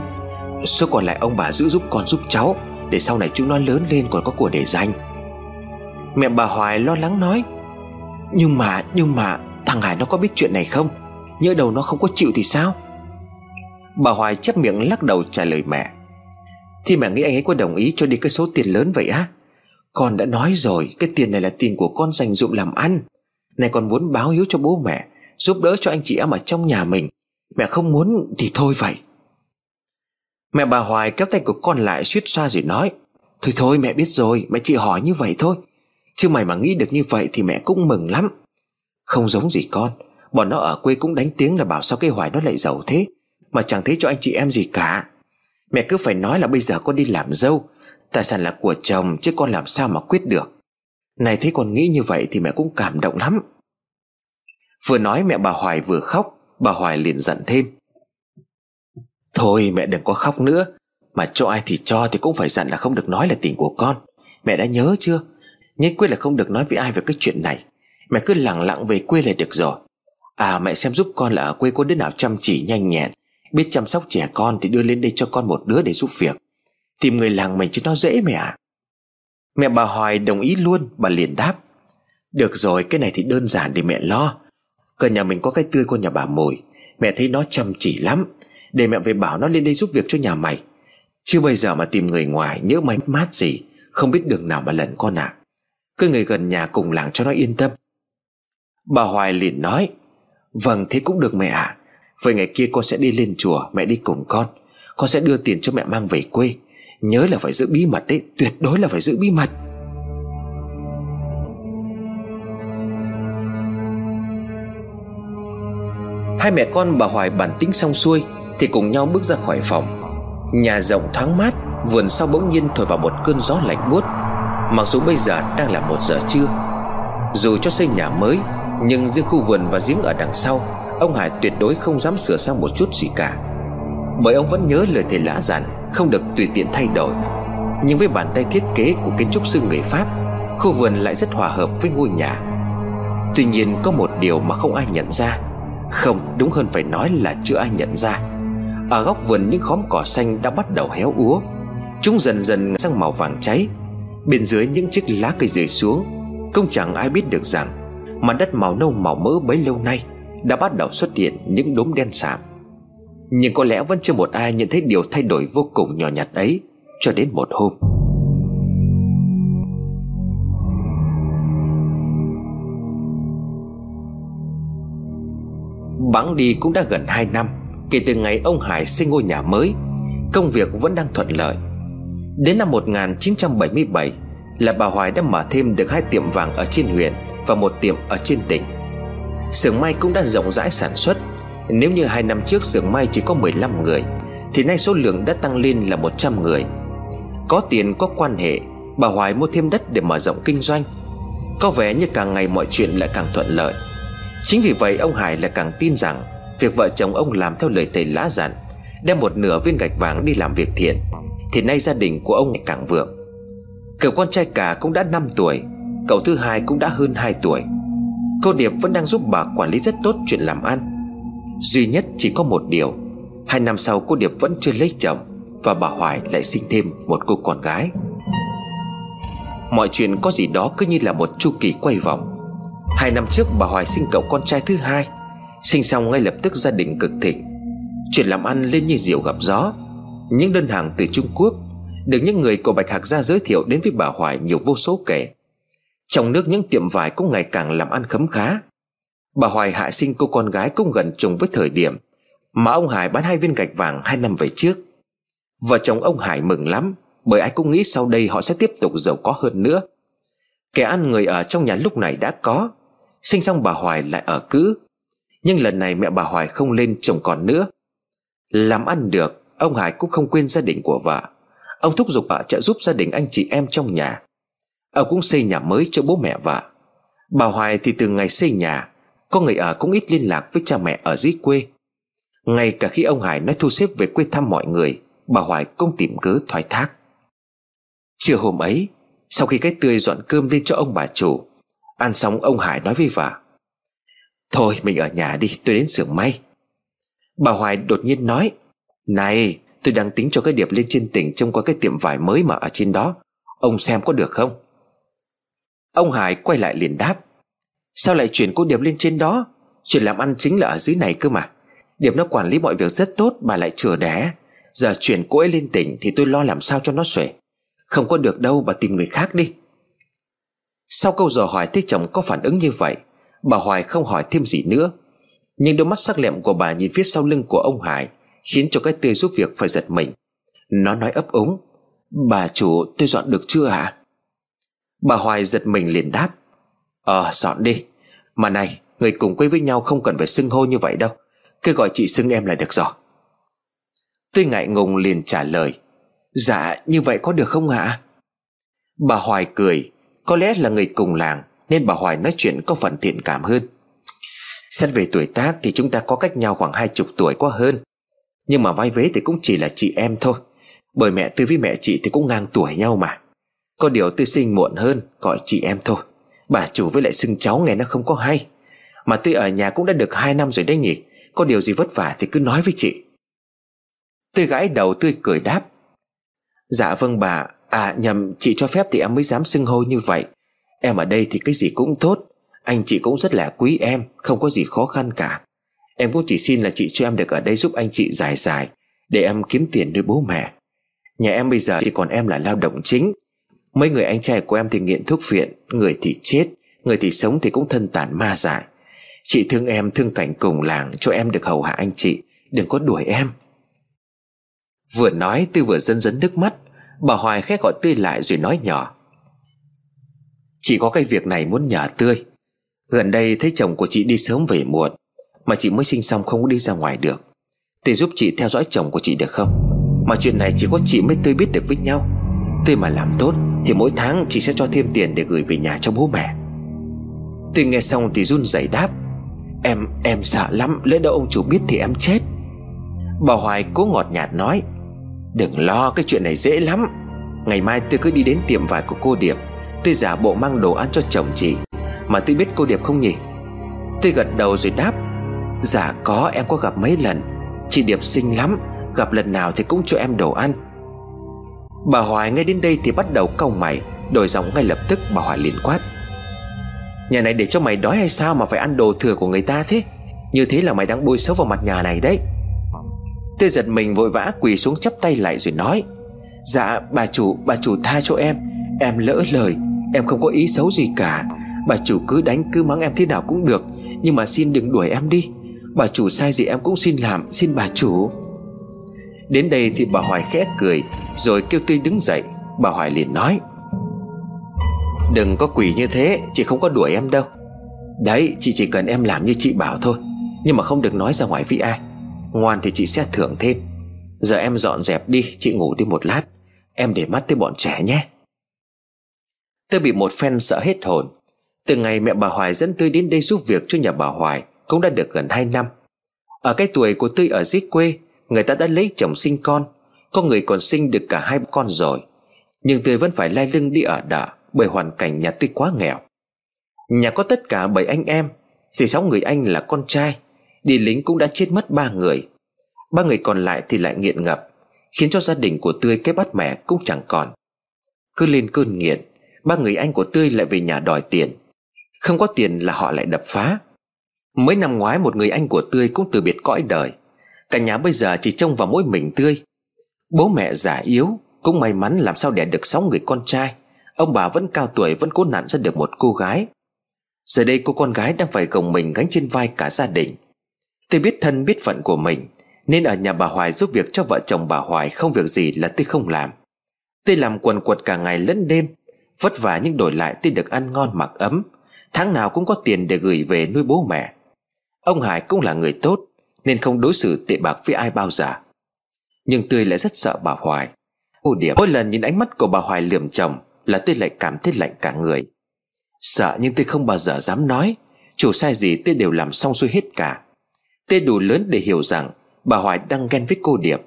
Số còn lại ông bà giữ giúp con giúp cháu Để sau này chúng nó lớn lên còn có của để dành. Mẹ bà Hoài lo lắng nói Nhưng mà Nhưng mà Thằng Hải nó có biết chuyện này không Nhớ đầu nó không có chịu thì sao? Bà Hoài chép miệng lắc đầu trả lời mẹ. Thì mẹ nghĩ anh ấy có đồng ý cho đi cái số tiền lớn vậy á? Con đã nói rồi, Cái tiền này là tiền của con dành dụng làm ăn. Này con muốn báo hiếu cho bố mẹ, Giúp đỡ cho anh chị em ở trong nhà mình. Mẹ không muốn thì thôi vậy. Mẹ bà Hoài kéo tay của con lại suýt xoa rồi nói, Thôi thôi, mẹ biết rồi, Mẹ chỉ hỏi như vậy thôi. Chứ mày mà nghĩ được như vậy thì mẹ cũng mừng lắm. Không giống gì con Bọn nó ở quê cũng đánh tiếng là bảo sao cái Hoài nó lại giàu thế, Mà chẳng thấy cho anh chị em gì cả. Mẹ cứ phải nói là bây giờ con đi làm dâu, Tài sản là của chồng chứ con làm sao mà quyết được. Này thấy con nghĩ như vậy thì mẹ cũng cảm động lắm. Vừa nói mẹ bà Hoài vừa khóc, Bà Hoài liền giận thêm. Thôi mẹ đừng có khóc nữa, Mà cho ai thì cho thì cũng phải dặn là không được nói là tiền của con. Mẹ đã nhớ chưa? Nhất quyết là không được nói với ai về cái chuyện này. Mẹ cứ lặng lặng về quê là được rồi. À mẹ xem giúp con là ở quê có đứa nào chăm chỉ nhanh nhẹn, Biết chăm sóc trẻ con thì đưa lên đây cho con một đứa để giúp việc. Tìm người làng mình cho nó dễ mẹ ạ. Mẹ bà Hoài đồng ý luôn, Bà liền đáp. Được rồi, cái này thì đơn giản để mẹ lo. Gần nhà mình có cái tươi con nhà bà mồi, Mẹ thấy nó chăm chỉ lắm, Để mẹ về bảo nó lên đây giúp việc cho nhà mày. Chứ bây giờ mà tìm người ngoài Nhớ máy mát gì, Không biết đường nào mà lần con ạ. À. Cứ người gần nhà cùng làng cho nó yên tâm. Bà Hoài liền nói Vâng thế cũng được mẹ ạ. À. Vậy ngày kia con sẽ đi lên chùa, Mẹ đi cùng con. Con sẽ đưa tiền cho mẹ mang về quê. Nhớ là phải giữ bí mật đấy, Tuyệt đối là phải giữ bí mật. Hai mẹ con bà Hoài bản tính xong xuôi, Thì cùng nhau bước ra khỏi phòng. Nhà rộng thoáng mát, Vườn sau bỗng nhiên thổi vào một cơn gió lạnh buốt. Mặc dù bây giờ đang là một giờ trưa, Dù cho xây nhà mới nhưng riêng khu vườn và giếng ở đằng sau, Ông Hải tuyệt đối không dám sửa sang một chút gì cả. Bởi ông vẫn nhớ lời thầy lã dặn, Không được tùy tiện thay đổi. Nhưng với bàn tay thiết kế của kiến trúc sư người Pháp, Khu vườn lại rất hòa hợp với ngôi nhà. Tuy nhiên có một điều mà không ai nhận ra. Không, đúng hơn phải nói là chưa ai nhận ra. Ở góc vườn những khóm cỏ xanh đã bắt đầu héo úa. Chúng dần dần sang màu vàng cháy. Bên dưới những chiếc lá cây rơi xuống. Không chẳng ai biết được rằng mà đất màu nâu màu mỡ bấy lâu nay Đã bắt đầu xuất hiện những đốm đen sạm Nhưng có lẽ vẫn chưa một ai nhận thấy điều thay đổi vô cùng nhỏ nhặt ấy Cho đến một hôm. Bẵng đi cũng đã gần 2 năm Kể từ ngày ông Hải xây ngôi nhà mới, Công việc vẫn đang thuận lợi. Đến năm 1977 Là bà Hoài đã mở thêm được hai tiệm vàng ở trên huyện. Và một tiệm ở trên tỉnh. Sưởng may cũng đã rộng rãi sản xuất. Nếu như hai năm trước sưởng may chỉ có 15 người, Thì nay số lượng đã tăng lên là 100 người. Có tiền, có quan hệ, Bà Hoài mua thêm đất để mở rộng kinh doanh. Có vẻ như càng ngày mọi chuyện lại càng thuận lợi. Chính vì vậy, ông Hải lại càng tin rằng Việc vợ chồng ông làm theo lời thầy lã dặn, Đem một nửa viên gạch vàng đi làm việc thiện, thì nay gia đình của ông ngày càng vượng. Cậu con trai cả cũng đã 5 tuổi Cậu thứ hai cũng đã hơn 2 tuổi. Cô Điệp vẫn đang giúp bà quản lý rất tốt chuyện làm ăn. Duy nhất chỉ có một điều, Hai năm sau cô Điệp vẫn chưa lấy chồng Và bà Hoài lại sinh thêm một cô con gái. Mọi chuyện có gì đó cứ như là một chu kỳ quay vòng. Hai năm trước bà Hoài sinh cậu con trai thứ hai, Sinh xong ngay lập tức gia đình cực thịnh. Chuyện làm ăn lên như diều gặp gió. Những đơn hàng từ Trung Quốc Được những người của Bạch Hạc Gia giới thiệu đến với bà Hoài nhiều vô số kể. Trong nước những tiệm vải cũng ngày càng làm ăn khấm khá. Bà Hoài hạ sinh cô con gái cũng gần trùng với thời điểm Mà ông Hải bán hai viên gạch vàng hai năm về trước. Vợ chồng ông Hải mừng lắm, Bởi ai cũng nghĩ sau đây họ sẽ tiếp tục giàu có hơn nữa. Kẻ ăn người ở trong nhà lúc này đã có, Sinh xong bà Hoài lại ở cữ. Nhưng lần này mẹ bà Hoài không lên chồng còn nữa. Làm ăn được, Ông Hải cũng không quên gia đình của vợ. Ông thúc giục vợ trợ giúp gia đình anh chị em trong nhà. Ông cũng xây nhà mới cho bố mẹ vợ Bà Hoài thì từ ngày xây nhà, Có người ở cũng ít liên lạc với cha mẹ ở dưới quê. Ngay cả khi ông Hải nói thu xếp về quê thăm mọi người, Bà Hoài cũng tìm cớ thoái thác. Trưa hôm ấy, Sau khi cái tươi dọn cơm lên cho ông bà chủ, Ăn xong ông Hải nói với vợ, Thôi mình ở nhà đi, tôi đến xưởng may. Bà Hoài đột nhiên nói, Này, tôi đang tính cho cái điệp lên trên tỉnh Trông qua cái tiệm vải mới mà ở trên đó, Ông xem có được không? Ông Hải quay lại liền đáp. Sao lại chuyển cô Điệp lên trên đó? Chuyện làm ăn chính là ở dưới này cơ mà. Điệp nó quản lý mọi việc rất tốt, Bà lại chừa đẻ. Giờ chuyển cô ấy lên tỉnh Thì tôi lo làm sao cho nó xuể. Không có được đâu, bà tìm người khác đi. Sau câu dò hỏi thấy chồng có phản ứng như vậy, Bà Hoài không hỏi thêm gì nữa. Nhưng đôi mắt sắc lẹm của bà nhìn phía sau lưng của ông Hải Khiến cho cái tươi giúp việc phải giật mình. Nó nói ấp úng, Bà chủ, tôi dọn được chưa hả Bà Hoài giật mình liền đáp. Ờ dọn đi. Mà này, người cùng quê với nhau không cần phải xưng hô như vậy đâu. Cứ gọi chị xưng em là được rồi. Tôi ngại ngùng liền trả lời. Dạ như vậy có được không hả Bà Hoài cười. Có lẽ là người cùng làng, Nên bà Hoài nói chuyện có phần thiện cảm hơn. Xét về tuổi tác thì chúng ta có cách nhau khoảng hai chục tuổi quá hơn. Nhưng mà vai vế thì cũng chỉ là chị em thôi. Bởi mẹ tôi với mẹ chị thì cũng ngang tuổi nhau mà. Có điều tôi sinh muộn hơn, Gọi chị em thôi. Bà chủ với lại xưng cháu nghe nó không có hay. Mà tôi ở nhà cũng đã được hai năm rồi đấy nhỉ. Có điều gì vất vả thì cứ nói với chị. Tôi gãi đầu, tươi cười đáp. Dạ vâng bà. À nhầm, chị cho phép thì em mới dám xưng hô như vậy. Em ở đây thì cái gì cũng tốt. Anh chị cũng rất là quý em, Không có gì khó khăn cả. Em cũng chỉ xin là chị cho em được ở đây giúp anh chị dài dài, Để em kiếm tiền nuôi bố mẹ. Nhà em bây giờ chỉ còn em là lao động chính Mấy người anh trai của em thì nghiện thuốc viện, Người thì chết, Người thì sống thì cũng thân tàn ma dại. Chị thương em, thương cảnh cùng làng, Cho em được hầu hạ anh chị, Đừng có đuổi em. Vừa nói, Tư vừa dân dấn nước mắt, Bà Hoài khét gọi Tươi lại rồi nói nhỏ. Chị có cái việc này muốn nhờ Tươi. Gần đây thấy chồng của chị đi sớm về muộn, Mà chị mới sinh xong không đi ra ngoài được. Tươi giúp chị theo dõi chồng của chị được không? Mà chuyện này chỉ có chị mới Tươi biết được với nhau tôi mà làm tốt Thì mỗi tháng chị sẽ cho thêm tiền để gửi về nhà cho bố mẹ. Tươi nghe xong thì run rẩy đáp Em, em sợ lắm Lỡ đâu ông chủ biết thì em chết. Bà Hoài cố ngọt nhạt nói Đừng lo cái chuyện này dễ lắm. Ngày mai tôi cứ đi đến tiệm vải của cô Điệp. Tôi giả bộ mang đồ ăn cho chồng chị Mà tôi biết cô Điệp không nhỉ? Tôi gật đầu rồi đáp Dạ có em có gặp mấy lần. Chị Điệp xinh lắm Gặp lần nào thì cũng cho em đồ ăn. Bà Hoài ngay đến đây thì bắt đầu cau mày, Đổi giọng ngay lập tức, bà Hoài liền quát. Nhà này để cho mày đói hay sao mà phải ăn đồ thừa của người ta thế? Như thế là mày đang bôi xấu vào mặt nhà này đấy. Tôi giật mình vội vã quỳ xuống chắp tay lại rồi nói Dạ bà chủ bà chủ tha cho em. Em lỡ lời, Em không có ý xấu gì cả. Bà chủ cứ đánh, cứ mắng em thế nào cũng được, Nhưng mà xin đừng đuổi em đi. Bà chủ sai gì em cũng xin làm, Xin bà chủ. Đến đây thì bà Hoài khẽ cười rồi kêu Tươi đứng dậy. Bà Hoài liền nói, Đừng có quỷ như thế, Chị không có đuổi em đâu. Đấy, chị chỉ cần em làm như chị bảo thôi. Nhưng mà không được nói ra ngoài với ai. Ngoan thì chị sẽ thưởng thêm. Giờ em dọn dẹp đi, Chị ngủ đi một lát. Em để mắt tới bọn trẻ nhé. Tôi bị một phen sợ hết hồn. Từ ngày mẹ bà Hoài dẫn tôi đến đây giúp việc cho nhà bà Hoài Cũng đã được gần 2 năm. Ở cái tuổi của tôi ở dưới quê, Người ta đã lấy chồng sinh con có người còn sinh được cả hai con rồi, Nhưng tôi vẫn phải lai lưng đi ở đợ Bởi hoàn cảnh nhà tôi quá nghèo. Nhà có tất cả bảy anh em, Thì sáu người anh là con trai, Đi lính cũng đã chết mất ba người. Ba người còn lại thì lại nghiện ngập, Khiến cho gia đình của Tươi cái bắt mẹ cũng chẳng còn. Cứ lên cơn nghiện, Ba người anh của Tươi lại về nhà đòi tiền. Không có tiền là họ lại đập phá. Mới năm ngoái một người anh của Tươi cũng từ biệt cõi đời. Cả nhà bây giờ chỉ trông vào mỗi mình Tươi Bố mẹ già yếu, Cũng may mắn làm sao đẻ được 6 người con trai. Ông bà vẫn cao tuổi, vẫn cố nặn ra được một cô gái. Giờ đây cô con gái đang phải gồng mình gánh trên vai cả gia đình. Tôi biết thân biết phận của mình, Nên ở nhà bà Hoài giúp việc cho vợ chồng bà Hoài Không việc gì là tôi không làm. Tôi làm quần quật cả ngày lẫn đêm, Vất vả nhưng đổi lại tôi được ăn ngon mặc ấm. Tháng nào cũng có tiền để gửi về nuôi bố mẹ. Ông Hải cũng là người tốt, Nên không đối xử tệ bạc với ai bao giờ. Nhưng tươi lại rất sợ bà Hoài. Ô điểm, Mỗi lần nhìn ánh mắt của bà Hoài liềm chồng Là tươi lại cảm thấy lạnh cả người. Sợ nhưng tươi không bao giờ dám nói. Chủ sai gì tươi đều làm xong xuôi hết cả. Tươi đủ lớn để hiểu rằng Bà Hoài đang ghen với cô Điệp.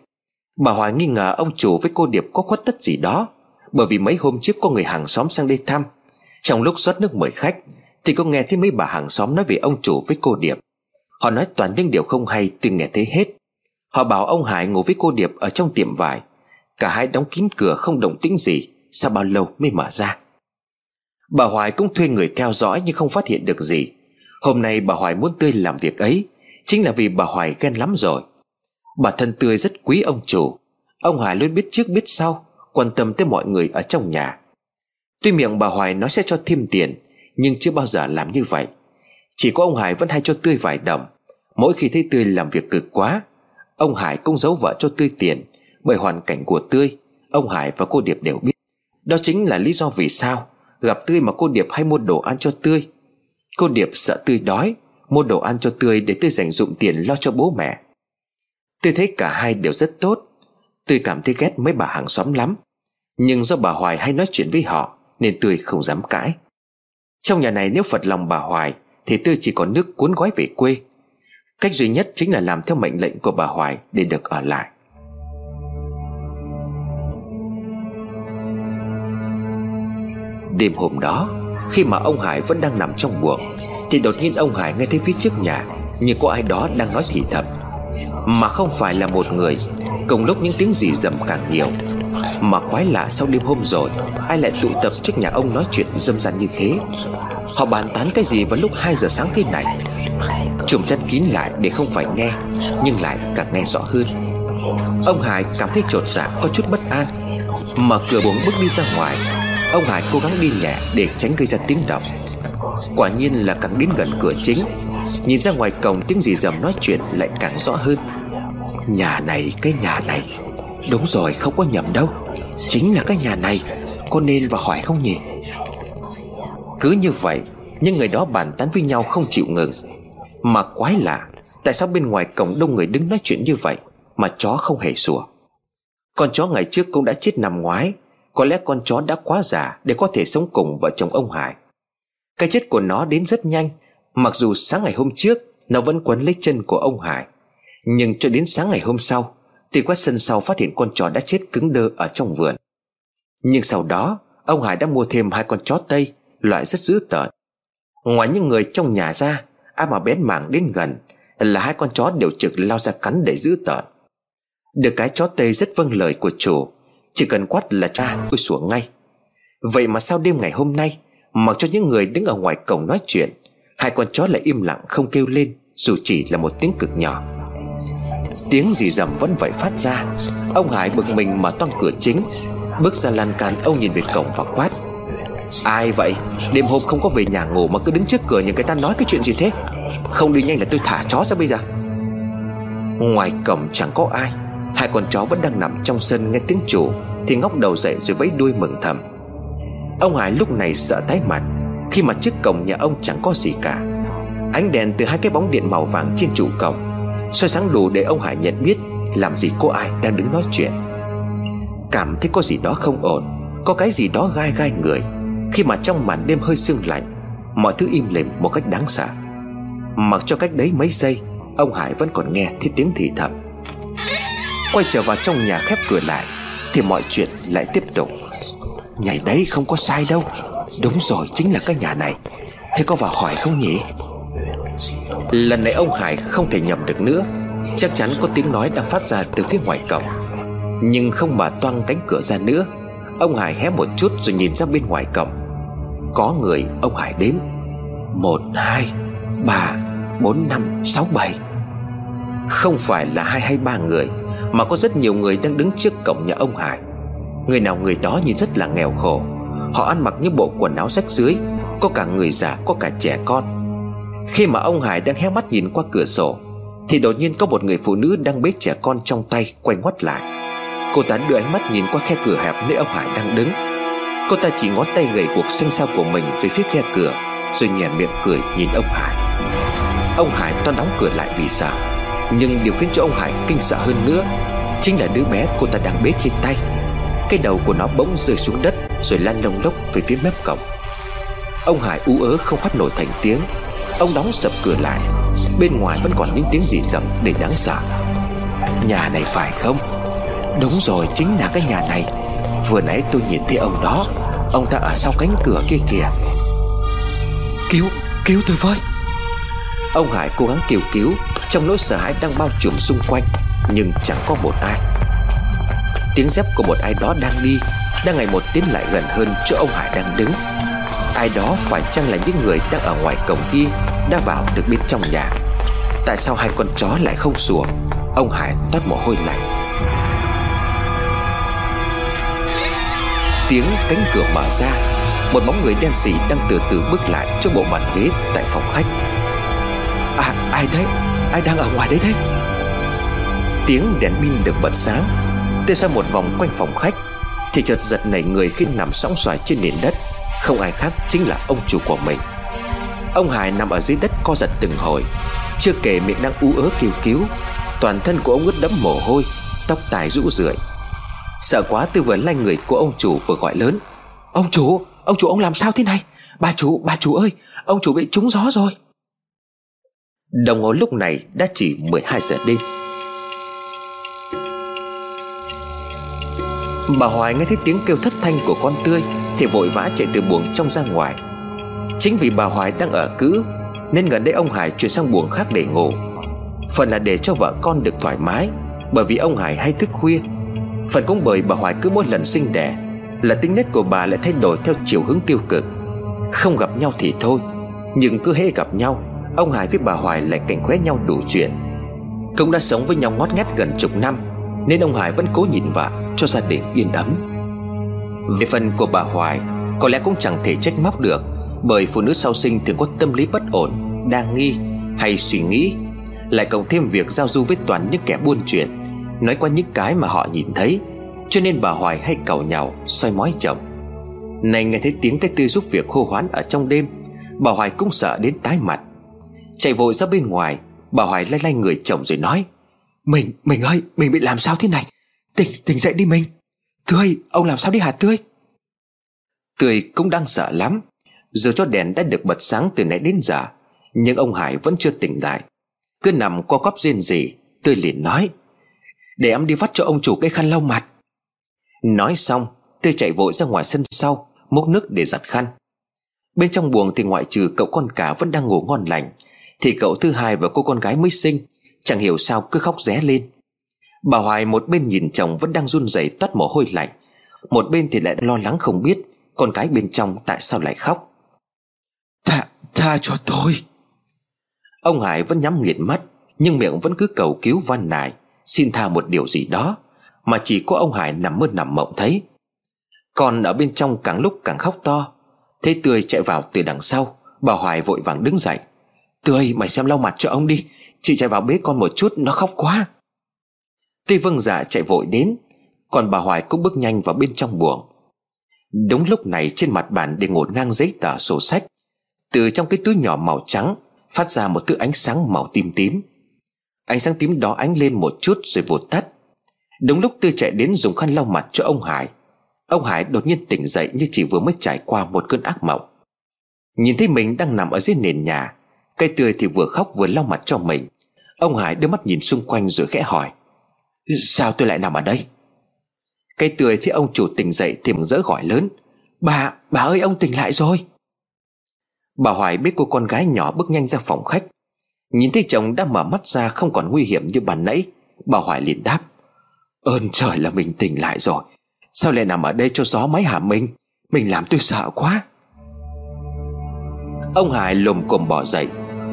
Bà Hoài nghi ngờ ông chủ với cô Điệp có khuất tất gì đó, Bởi vì mấy hôm trước có người hàng xóm sang đây thăm. Trong lúc rót nước mời khách, Thì có nghe thấy mấy bà hàng xóm nói về ông chủ với cô Điệp. Họ nói toàn những điều không hay tôi nghe thấy hết. Họ bảo ông Hải ngồi với cô Điệp ở trong tiệm vải. Cả hai đóng kín cửa không động tĩnh gì Sao bao lâu mới mở ra. Bà Hoài cũng thuê người theo dõi nhưng không phát hiện được gì. Hôm nay bà Hoài muốn Tươi làm việc ấy, Chính là vì bà Hoài ghen lắm rồi. Bà thân Tươi rất quý ông chủ. Ông Hải luôn biết trước biết sau, Quan tâm tới mọi người ở trong nhà. Tuy miệng bà Hoài nói sẽ cho thêm tiền, Nhưng chưa bao giờ làm như vậy. Chỉ có ông Hải vẫn hay cho Tươi vài đồng Mỗi khi thấy Tươi làm việc cực quá Ông Hải cũng giấu vợ cho Tươi tiền, Bởi hoàn cảnh của Tươi, Ông Hải và cô Điệp đều biết. Đó chính là lý do vì sao Gặp Tươi mà cô Điệp hay mua đồ ăn cho Tươi. Cô Điệp sợ Tươi đói, Mua đồ ăn cho Tươi để Tươi dành dụng tiền lo cho bố mẹ. Tươi thấy cả hai đều rất tốt. Tươi cảm thấy ghét mấy bà hàng xóm lắm. Nhưng do bà Hoài hay nói chuyện với họ, Nên tươi không dám cãi. Trong nhà này nếu phật lòng bà Hoài, Thì tươi chỉ có nước cuốn gói về quê. Cách duy nhất chính là làm theo mệnh lệnh của bà Hoài Để được ở lại. Đêm hôm đó, Khi mà ông Hải vẫn đang nằm trong buồng, Thì đột nhiên ông Hải nghe thấy phía trước nhà Như có ai đó đang nói thì thầm. Mà không phải là một người, Cùng lúc những tiếng gì rầm càng nhiều. Mà quái lạ sau đêm hôm rồi, Ai lại tụ tập trước nhà ông nói chuyện dâm gian như thế? Họ bàn tán cái gì vào lúc 2 giờ sáng thế này? Trùm chăn kín lại để không phải nghe, Nhưng lại càng nghe rõ hơn. Ông Hải cảm thấy trột dạ có chút bất an. Mở cửa buồng bước đi ra ngoài. Ông Hải cố gắng đi nhẹ để tránh gây ra tiếng động. Quả nhiên là càng đến gần cửa chính. Nhìn ra ngoài cổng, tiếng gì dầm nói chuyện lại càng rõ hơn. Nhà này, cái nhà này. Đúng rồi, không có nhầm đâu. Chính là cái nhà này. Có nên và hỏi không nhỉ? Cứ như vậy Nhưng người đó bàn tán với nhau không chịu ngừng. Mà quái lạ, Tại sao bên ngoài cổng đông người đứng nói chuyện như vậy Mà chó không hề sủa? Con chó ngày trước cũng đã chết năm ngoái, Có lẽ con chó đã quá già Để có thể sống cùng vợ chồng ông Hải. Cái chết của nó đến rất nhanh, Mặc dù sáng ngày hôm trước, Nó vẫn quấn lấy chân của ông Hải. Nhưng cho đến sáng ngày hôm sau, Thì quét sân sau phát hiện con chó đã chết cứng đơ ở trong vườn. Nhưng sau đó, Ông Hải đã mua thêm hai con chó Tây Loại rất dữ tợn. Ngoài những người trong nhà ra, Ai mà bén mảng đến gần Là hai con chó đều trực lao ra cắn để giữ tợn. Được cái chó tê rất vâng lời của chủ, Chỉ cần quát là cha tôi sủa ngay. Vậy mà sau đêm ngày hôm nay, Mặc cho những người đứng ở ngoài cổng nói chuyện, Hai con chó lại im lặng không kêu lên, Dù chỉ là một tiếng cực nhỏ. Tiếng gì rầm vẫn vậy phát ra. Ông Hải bực mình mở toang cửa chính, Bước ra lan can, ông nhìn về cổng và quát. Ai vậy? Đêm hôm không có về nhà ngủ mà cứ đứng trước cửa những người ta nói cái chuyện gì thế? Không đi nhanh là tôi thả chó ra bây giờ. Ngoài cổng chẳng có ai. Hai con chó vẫn đang nằm trong sân nghe tiếng chủ, Thì ngóc đầu dậy rồi vẫy đuôi mừng thầm. Ông Hải lúc này sợ tái mặt, Khi mà trước cổng nhà ông chẳng có gì cả. Ánh đèn từ hai cái bóng điện màu vàng trên trụ cổng, soi sáng đủ để ông Hải nhận biết Làm gì có ai đang đứng nói chuyện. Cảm thấy có gì đó không ổn, Có cái gì đó gai gai người. Khi mà trong màn đêm hơi sương lạnh, Mọi thứ im lìm một cách đáng sợ. Mặc cho cách đấy mấy giây, Ông Hải vẫn còn nghe thấy tiếng thì thầm. Quay trở vào trong nhà khép cửa lại, Thì mọi chuyện lại tiếp tục. Nhảy đấy không có sai đâu. Đúng rồi, chính là cái nhà này. Thế có vào hỏi không nhỉ? Lần này ông Hải không thể nhầm được nữa. Chắc chắn có tiếng nói đang phát ra từ phía ngoài cổng. Nhưng không mà toang cánh cửa ra nữa. Ông Hải hé một chút rồi nhìn ra bên ngoài cổng. Có người ông Hải đếm. Một, hai, ba, bốn, năm, sáu, bảy. Không phải là hai hay ba người Mà có rất nhiều người đang đứng trước cổng nhà ông Hải. Người nào người đó nhìn rất là nghèo khổ. Họ ăn mặc những bộ quần áo rách dưới Có cả người già có cả trẻ con. Khi mà ông Hải đang hé mắt nhìn qua cửa sổ Thì đột nhiên có một người phụ nữ đang bế trẻ con trong tay quay ngoắt lại. Cô ta đưa ánh mắt nhìn qua khe cửa hẹp nơi ông Hải đang đứng. Cô ta chỉ ngón tay gầy cuộc xanh xao của mình về phía khe cửa, Rồi nhèn miệng cười nhìn ông Hải. Ông Hải toan đóng cửa lại vì sợ, Nhưng điều khiến cho ông Hải kinh sợ hơn nữa Chính là đứa bé cô ta đang bế trên tay. Cái đầu của nó bỗng rơi xuống đất Rồi lăn lông lốc về phía mép cổng. Ông Hải ú ớ không phát nổi thành tiếng. Ông đóng sập cửa lại, Bên ngoài vẫn còn những tiếng gì rầm để đáng sợ. Nhà này phải không? Đúng rồi, chính là cái nhà này. Vừa nãy tôi nhìn thấy ông đó. Ông ta ở sau cánh cửa kia kìa. Cứu, cứu tôi với. Ông Hải cố gắng kêu cứu. Trong nỗi sợ hãi đang bao trùm xung quanh Nhưng chẳng có một ai. Tiếng dép của một ai đó đang đi Đang ngày một tiến lại gần hơn chỗ ông Hải đang đứng. Ai đó phải chăng là những người đang ở ngoài cổng kia Đã vào được bên trong nhà? Tại sao hai con chó lại không sủa? Ông Hải toát mồ hôi lạnh Tiếng cánh cửa mở ra. Một bóng người đen sì đang từ từ bước lại Cho bộ bàn ghế tại phòng khách. À ai đấy? Ai đang ở ngoài đấy đấy? Tiếng đèn pin được bật sáng. Tôi xoay một vòng quanh phòng khách. Thì chợt giật nảy người khi nằm sóng xoài trên nền đất. Không ai khác chính là ông chủ của mình. Ông Hải nằm ở dưới đất co giật từng hồi. Chưa kể miệng đang ú ớ kêu cứu. Toàn thân của ông ướt đẫm mồ hôi, Tóc tài rũ rượi. Sợ quá tư vừa lanh người của ông chủ vừa gọi lớn. Ông chủ, ông chủ ông làm sao thế này? Bà chủ, bà chủ ơi Ông chủ bị trúng gió rồi. Đồng hồ lúc này đã chỉ 12 giờ đêm. Bà Hoài nghe thấy tiếng kêu thất thanh của con tươi Thì vội vã chạy từ buồng trong ra ngoài. Chính vì bà Hoài đang ở cữ Nên gần đây ông Hải chuyển sang buồng khác để ngủ. Phần là để cho vợ con được thoải mái Bởi vì ông Hải hay thức khuya Phần cũng bởi bà Hoài cứ mỗi lần sinh đẻ, Là tính nết của bà lại thay đổi theo chiều hướng tiêu cực. Không gặp nhau thì thôi, Nhưng cứ hễ gặp nhau, Ông Hải với bà Hoài lại cảnh khóe nhau đủ chuyện. Cũng đã sống với nhau ngót ngắt gần chục năm, Nên ông Hải vẫn cố nhìn vợ Cho gia đình yên ấm. Về phần của bà Hoài, Có lẽ cũng chẳng thể trách móc được, Bởi phụ nữ sau sinh thường có tâm lý bất ổn Đang nghi hay suy nghĩ, Lại cộng thêm việc giao du với toàn những kẻ buôn chuyện. Nói qua những cái mà họ nhìn thấy Cho nên bà Hoài hay cầu nhau xoay mói chồng Này nghe thấy tiếng cái tươi giúp việc hô hoán ở trong đêm Bà Hoài cũng sợ đến tái mặt. Chạy vội ra bên ngoài Bà Hoài lay lay người chồng rồi nói Mình, mình ơi, mình bị làm sao thế này? Tỉnh, tỉnh dậy đi mình. Tươi, ông làm sao đi hả Tươi? Tươi cũng đang sợ lắm. Dù cho đèn đã được bật sáng từ nãy đến giờ Nhưng ông Hải vẫn chưa tỉnh lại. Cứ nằm co cóp rên gì Tươi liền nói để em đi vắt cho ông chủ cái khăn lau mặt. Nói xong Tươi chạy vội ra ngoài sân sau Múc nước để giặt khăn. Bên trong buồng thì ngoại trừ cậu con cả vẫn đang ngủ ngon lành Thì cậu thứ hai và cô con gái mới sinh Chẳng hiểu sao cứ khóc ré lên. Bà Hoài một bên nhìn chồng vẫn đang run rẩy toát mồ hôi lạnh Một bên thì lại lo lắng không biết Con gái bên trong tại sao lại khóc. Tha, tha cho tôi. Ông Hải vẫn nhắm nghiền mắt Nhưng miệng vẫn cứ cầu cứu van nài Xin tha một điều gì đó Mà chỉ có ông Hải nằm mơ nằm mộng thấy. Còn ở bên trong càng lúc càng khóc to Thế Tươi chạy vào từ đằng sau, Bà Hoài vội vàng đứng dậy. Tươi, mày xem lau mặt cho ông đi, Chị chạy vào bế con một chút, nó khóc quá. Tây vâng dạ chạy vội đến, Còn bà Hoài cũng bước nhanh vào bên trong buồng. Đúng lúc này trên mặt bàn để ngổn ngang giấy tờ sổ sách. Từ trong cái túi nhỏ màu trắng Phát ra một thứ ánh sáng màu tím tím. Ánh sáng tím đó ánh lên một chút rồi vụt tắt. Đúng lúc Tư chạy đến dùng khăn lau mặt cho ông Hải Ông Hải đột nhiên tỉnh dậy như chỉ vừa mới trải qua một cơn ác mộng. Nhìn thấy mình đang nằm ở dưới nền nhà Cây tươi thì vừa khóc vừa lau mặt cho mình. Ông Hải đưa mắt nhìn xung quanh rồi khẽ hỏi Sao tôi lại nằm ở đây? Cây tươi thấy ông chủ tỉnh dậy thì mừng rỡ gọi lớn Bà, bà ơi ông tỉnh lại rồi. Bà Hoài biết cô con gái nhỏ bước nhanh ra phòng khách Nhìn thấy chồng đã mở mắt ra không còn nguy hiểm như bàn nãy, Bà Hoài liền đáp. Ơn trời là mình tỉnh lại rồi. Sao lại nằm ở đây cho gió máy hả mình Mình làm tôi sợ quá. Ông Hải lồm cồm bỏ dậy,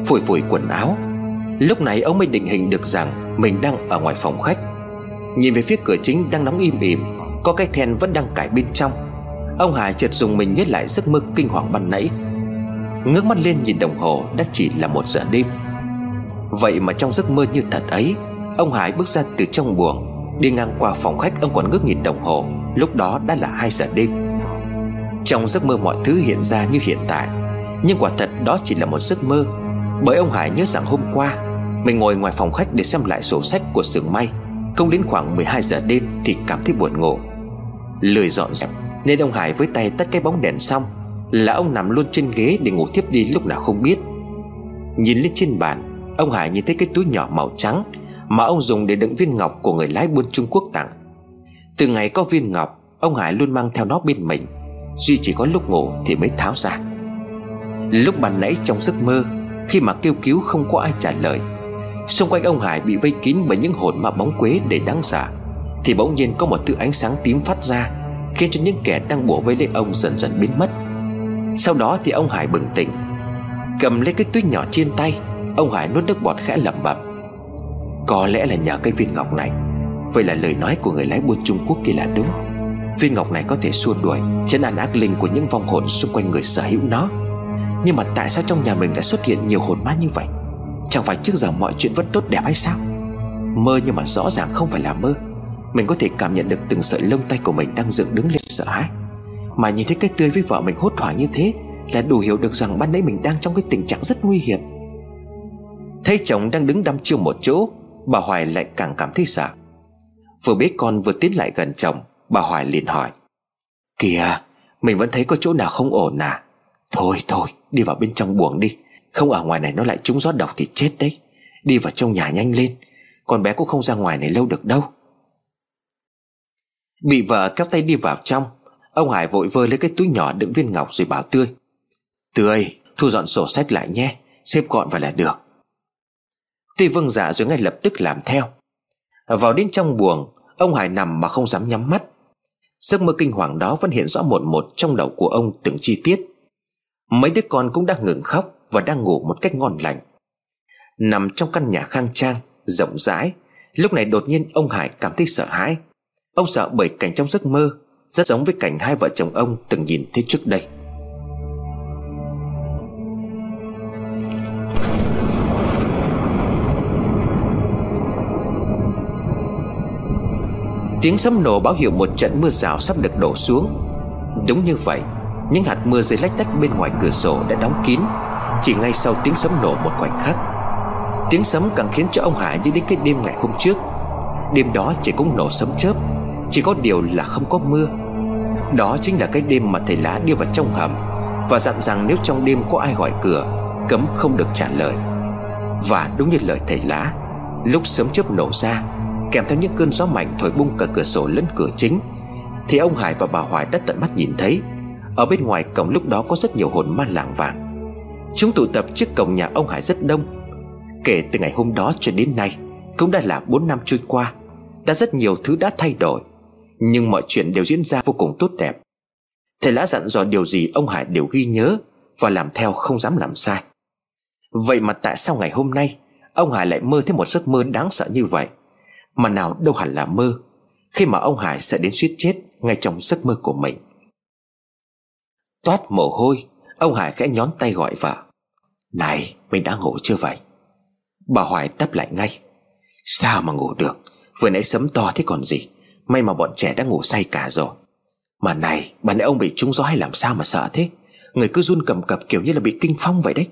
Phủi phủi quần áo. Lúc này ông mới định hình được rằng Mình đang ở ngoài phòng khách. Nhìn về phía cửa chính đang nóng im ỉm, Có cái then vẫn đang cải bên trong. Ông Hải chợt dùng mình nhớ lại giấc mơ kinh hoàng ban nãy. Ngước mắt lên nhìn đồng hồ, Đã chỉ là một giờ đêm. Vậy mà trong giấc mơ như thật ấy, Ông Hải bước ra từ trong buồng, Đi ngang qua phòng khách ông còn ngước nhìn đồng hồ, Lúc đó đã là 2 giờ đêm. Trong giấc mơ mọi thứ hiện ra như hiện tại, Nhưng quả thật đó chỉ là một giấc mơ, Bởi ông Hải nhớ rằng hôm qua, Mình ngồi ngoài phòng khách để xem lại sổ sách của xưởng may. Không đến khoảng 12 giờ đêm Thì cảm thấy buồn ngủ. Lười dọn dẹp, Nên ông Hải với tay tắt cái bóng đèn xong, Là ông nằm luôn trên ghế để ngủ tiếp đi lúc nào không biết. Nhìn lên trên bàn Ông Hải nhìn thấy cái túi nhỏ màu trắng Mà ông dùng để đựng viên ngọc của người lái buôn Trung Quốc tặng. Từ ngày có viên ngọc, Ông Hải luôn mang theo nó bên mình. Duy chỉ có lúc ngủ thì mới tháo ra. Lúc ban nãy trong giấc mơ, Khi mà kêu cứu không có ai trả lời, Xung quanh ông Hải bị vây kín bởi những hồn ma bóng quế để đáng sợ, Thì bỗng nhiên có một thứ ánh sáng tím phát ra, Khiến cho những kẻ đang bủa vây lấy ông dần dần biến mất. Sau đó thì ông Hải bừng tỉnh, Cầm lấy cái túi nhỏ trên tay Ông Hải nuốt nước bọt khẽ lẩm bẩm. Có lẽ là nhờ cái viên ngọc này. Vậy là lời nói của người lái buôn Trung Quốc kia là đúng. Viên ngọc này có thể xua đuổi Chân an ác linh của những vong hồn xung quanh người sở hữu nó. Nhưng mà tại sao trong nhà mình lại xuất hiện nhiều hồn ma như vậy? Chẳng phải trước giờ mọi chuyện vẫn tốt đẹp hay sao? Mơ nhưng mà rõ ràng không phải là mơ. Mình có thể cảm nhận được từng sợi lông tay của mình đang dựng đứng lên sợ hãi. Mà nhìn thấy cái tươi với vợ mình hốt hoảng như thế, Là đủ hiểu được rằng ban nãy mình đang trong cái tình trạng rất nguy hiểm. Thấy chồng đang đứng đăm chiêu một chỗ, Bà Hoài lại càng cảm thấy sợ. Vừa biết con vừa tiến lại gần chồng, Bà Hoài liền hỏi. Kìa, Mình vẫn thấy có chỗ nào không ổn à? Thôi thôi, đi vào bên trong buồng đi. Không ở ngoài này nó lại trúng gió độc thì chết đấy. Đi vào trong nhà nhanh lên. Con bé cũng không ra ngoài này lâu được đâu. Bị vợ kéo tay đi vào trong, Ông Hải vội vơ lấy cái túi nhỏ đựng viên ngọc rồi bảo Tươi. Tươi, thu dọn sổ sách lại nhé, Xếp gọn vào là được. Tuy vâng dạ rồi ngay lập tức làm theo. Vào đến trong buồng, Ông Hải nằm mà không dám nhắm mắt. Giấc mơ kinh hoàng đó vẫn hiện rõ một một trong đầu của ông từng chi tiết. Mấy đứa con cũng đang ngừng khóc Và đang ngủ một cách ngon lành. Nằm trong căn nhà khang trang, Rộng rãi, Lúc này đột nhiên ông Hải cảm thấy sợ hãi. Ông sợ bởi cảnh trong giấc mơ, Rất giống với cảnh hai vợ chồng ông từng nhìn thấy trước đây. Tiếng sấm nổ báo hiệu một trận mưa rào sắp được đổ xuống. Đúng như vậy, Những hạt mưa rơi lách tách bên ngoài cửa sổ đã đóng kín, Chỉ ngay sau tiếng sấm nổ một khoảnh khắc. Tiếng sấm càng khiến cho ông Hải nhớ đến cái đêm ngày hôm trước. Đêm đó chỉ cũng nổ sấm chớp, Chỉ có điều là không có mưa. Đó chính là cái đêm mà thầy lá đưa vào trong hầm Và dặn rằng nếu trong đêm có ai gọi cửa, Cấm không được trả lời. Và đúng như lời thầy lá, Lúc sấm chớp nổ ra Kèm theo những cơn gió mạnh thổi bung cả cửa sổ lẫn cửa chính, Thì ông Hải và bà Hoài đã tận mắt nhìn thấy. Ở bên ngoài cổng lúc đó có rất nhiều hồn ma làng vàng. Chúng tụ tập trước cổng nhà ông Hải rất đông. Kể từ ngày hôm đó cho đến nay, Cũng đã là 4 năm trôi qua, Đã rất nhiều thứ đã thay đổi, Nhưng mọi chuyện đều diễn ra vô cùng tốt đẹp. Thầy lá dặn dò điều gì ông Hải đều ghi nhớ Và làm theo không dám làm sai. Vậy mà tại sao ngày hôm nay, Ông Hải lại mơ thấy một giấc mơ đáng sợ như vậy? Mà nào đâu hẳn là mơ. Khi mà ông Hải sẽ đến suýt chết Ngay trong giấc mơ của mình. Toát mồ hôi, Ông Hải khẽ nhón tay gọi vợ. Này, mình đã ngủ chưa vậy? Bà Hoài đáp lại ngay. Sao mà ngủ được? Vừa nãy sấm to thế còn gì? May mà bọn trẻ đã ngủ say cả rồi. Mà này, bà nãy ông bị trúng gió hay làm sao mà sợ thế? Người cứ run cầm cập kiểu như là bị kinh phong vậy đấy.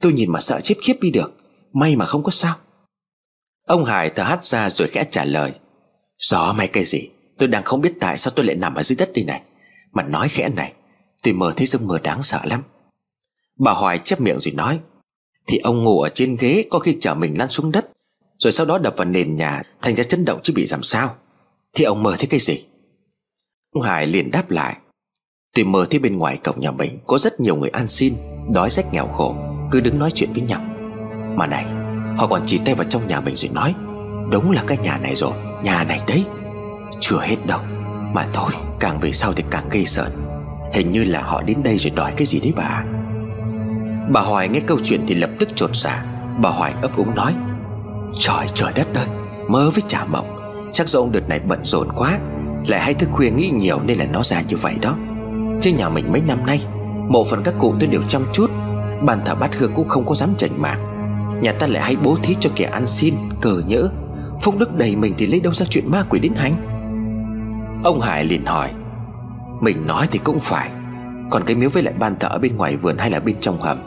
Tôi nhìn mà sợ chết khiếp đi được. May mà không có sao. Ông Hải thở hắt ra rồi khẽ trả lời. Gió may cái gì? Tôi đang không biết tại sao tôi lại nằm ở dưới đất đây này. Mà nói khẽ này, Tôi mơ thấy giấc mơ đáng sợ lắm. Bà Hoài chép miệng rồi nói, Thì ông ngủ ở trên ghế Có khi chở mình lăn xuống đất, Rồi sau đó đập vào nền nhà Thành ra chấn động chứ bị làm sao. Thì ông mơ thấy cái gì? Ông Hải liền đáp lại, Tôi mơ thấy bên ngoài cổng nhà mình Có rất nhiều người ăn xin, Đói rách nghèo khổ, Cứ đứng nói chuyện với nhau. Mà này Họ còn chỉ tay vào trong nhà mình rồi nói, Đúng là cái nhà này rồi, Nhà này đấy. Chưa hết đâu, Mà thôi, càng về sau thì càng gây sợ. Hình như là họ đến đây rồi đòi cái gì đấy bà. Bà Hoài nghe câu chuyện thì lập tức trột xả Bà Hoài ấp úng nói, Trời trời đất ơi Mơ với trả mộng. Chắc do ông đợt này bận rộn quá, Lại hay thức khuya nghĩ nhiều nên là nó ra như vậy đó. Chứ nhà mình mấy năm nay Một phần các cụ tôi đều chăm chút, Bàn thờ bát hương cũng không có dám chảnh mạng Nhà ta lại hay bố thí cho kẻ ăn xin, Cờ nhỡ. Phúc đức đầy mình thì lấy đâu ra chuyện ma quỷ đến hành? Ông Hải liền hỏi. Mình nói thì cũng phải. Còn cái miếu với lại ban thờ ở bên ngoài vườn hay là bên trong hầm,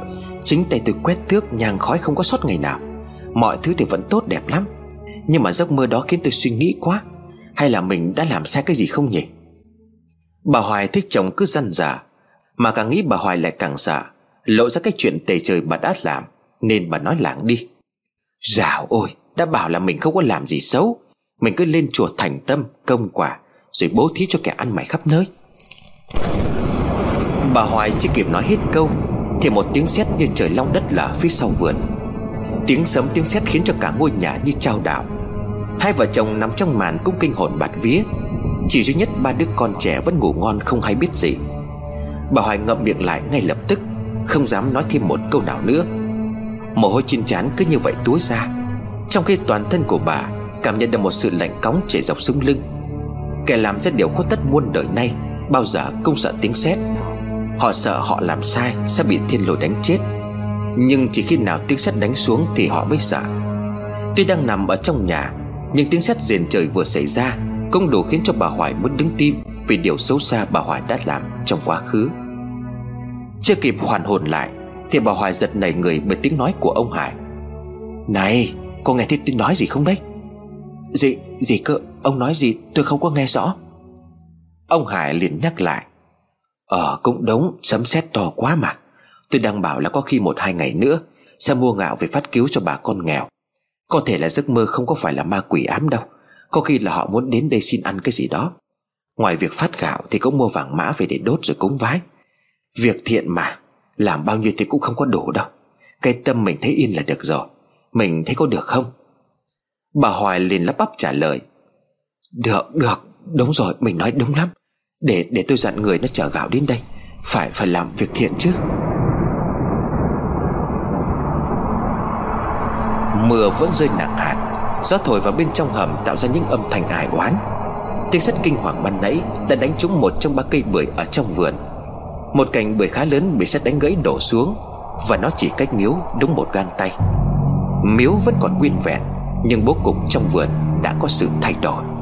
Chính tay tôi quét tước, nhang khói không có sót ngày nào. Mọi thứ thì vẫn tốt đẹp lắm. Nhưng mà giấc mơ đó khiến tôi suy nghĩ quá. Hay là mình đã làm sai cái gì không nhỉ? Bà Hoài thích chồng cứ răn giả Mà càng nghĩ bà Hoài lại càng giả Lộ ra cái chuyện tề trời bà đã làm. Nên bà nói lảng đi. Dạo ôi, Đã bảo là mình không có làm gì xấu. Mình cứ lên chùa thành tâm, công quả, Rồi bố thí cho kẻ ăn mày khắp nơi. Bà Hoài chưa kịp nói hết câu, Thì một tiếng sét như trời long đất lở phía sau vườn. Tiếng sấm, tiếng sét khiến cho cả ngôi nhà như trao đảo. Hai vợ chồng nằm trong màn cũng kinh hồn bạt vía. Chỉ duy nhất ba đứa con trẻ vẫn ngủ ngon, không hay biết gì. Bà Hoài ngậm miệng lại ngay lập tức, Không dám nói thêm một câu nào nữa. Mồ hôi trên trán cứ như vậy túa ra. Trong khi toàn thân của bà Cảm nhận được một sự lạnh cóng chảy dọc sống lưng, Kẻ làm ra điều khuất tất muôn đời nay, Bao giờ cũng sợ tiếng sét. Họ sợ họ làm sai Sẽ bị thiên lôi đánh chết. Nhưng chỉ khi nào tiếng sét đánh xuống Thì họ mới sợ. Tuy đang nằm ở trong nhà, Nhưng tiếng sét rền trời vừa xảy ra Cũng đủ khiến cho bà Hoài muốn đứng tim Vì điều xấu xa bà Hoài đã làm trong quá khứ. Chưa kịp hoàn hồn lại thì bà Hoài giật nảy người bởi tiếng nói của ông Hải. Này, Cô nghe thấy tôi nói gì không đấy? Gì gì cơ? Ông nói gì? Tôi không có nghe rõ. Ông Hải liền nhắc lại. Ờ cũng đúng, Sấm sét to quá mà. Tôi đang bảo là có khi một hai ngày nữa Sẽ mua gạo về phát cứu cho bà con nghèo. Có thể là giấc mơ không có phải là ma quỷ ám đâu. Có khi là họ muốn đến đây xin ăn cái gì đó. Ngoài việc phát gạo Thì cũng mua vàng mã về để đốt rồi cúng vái. Việc thiện mà. Làm bao nhiêu thì cũng không có đủ đâu. Cái tâm mình thấy yên là được rồi. Mình thấy có được không? Bà Hoài liền lắp bắp trả lời. Được được. Đúng rồi, mình nói đúng lắm. Để để tôi dặn người nó chở gạo đến đây. Phải phải làm việc thiện chứ. Mưa vẫn rơi nặng hạt. Gió thổi vào bên trong hầm tạo ra những âm thanh ải oán. Tiếng sét kinh hoàng ban nãy Đã đánh trúng một trong ba cây bưởi ở trong vườn. Một cành bưởi khá lớn bị xét đánh gãy đổ xuống, Và nó chỉ cách miếu đúng một gang tay. Miếu vẫn còn nguyên vẹn, Nhưng bố cục trong vườn đã có sự thay đổi.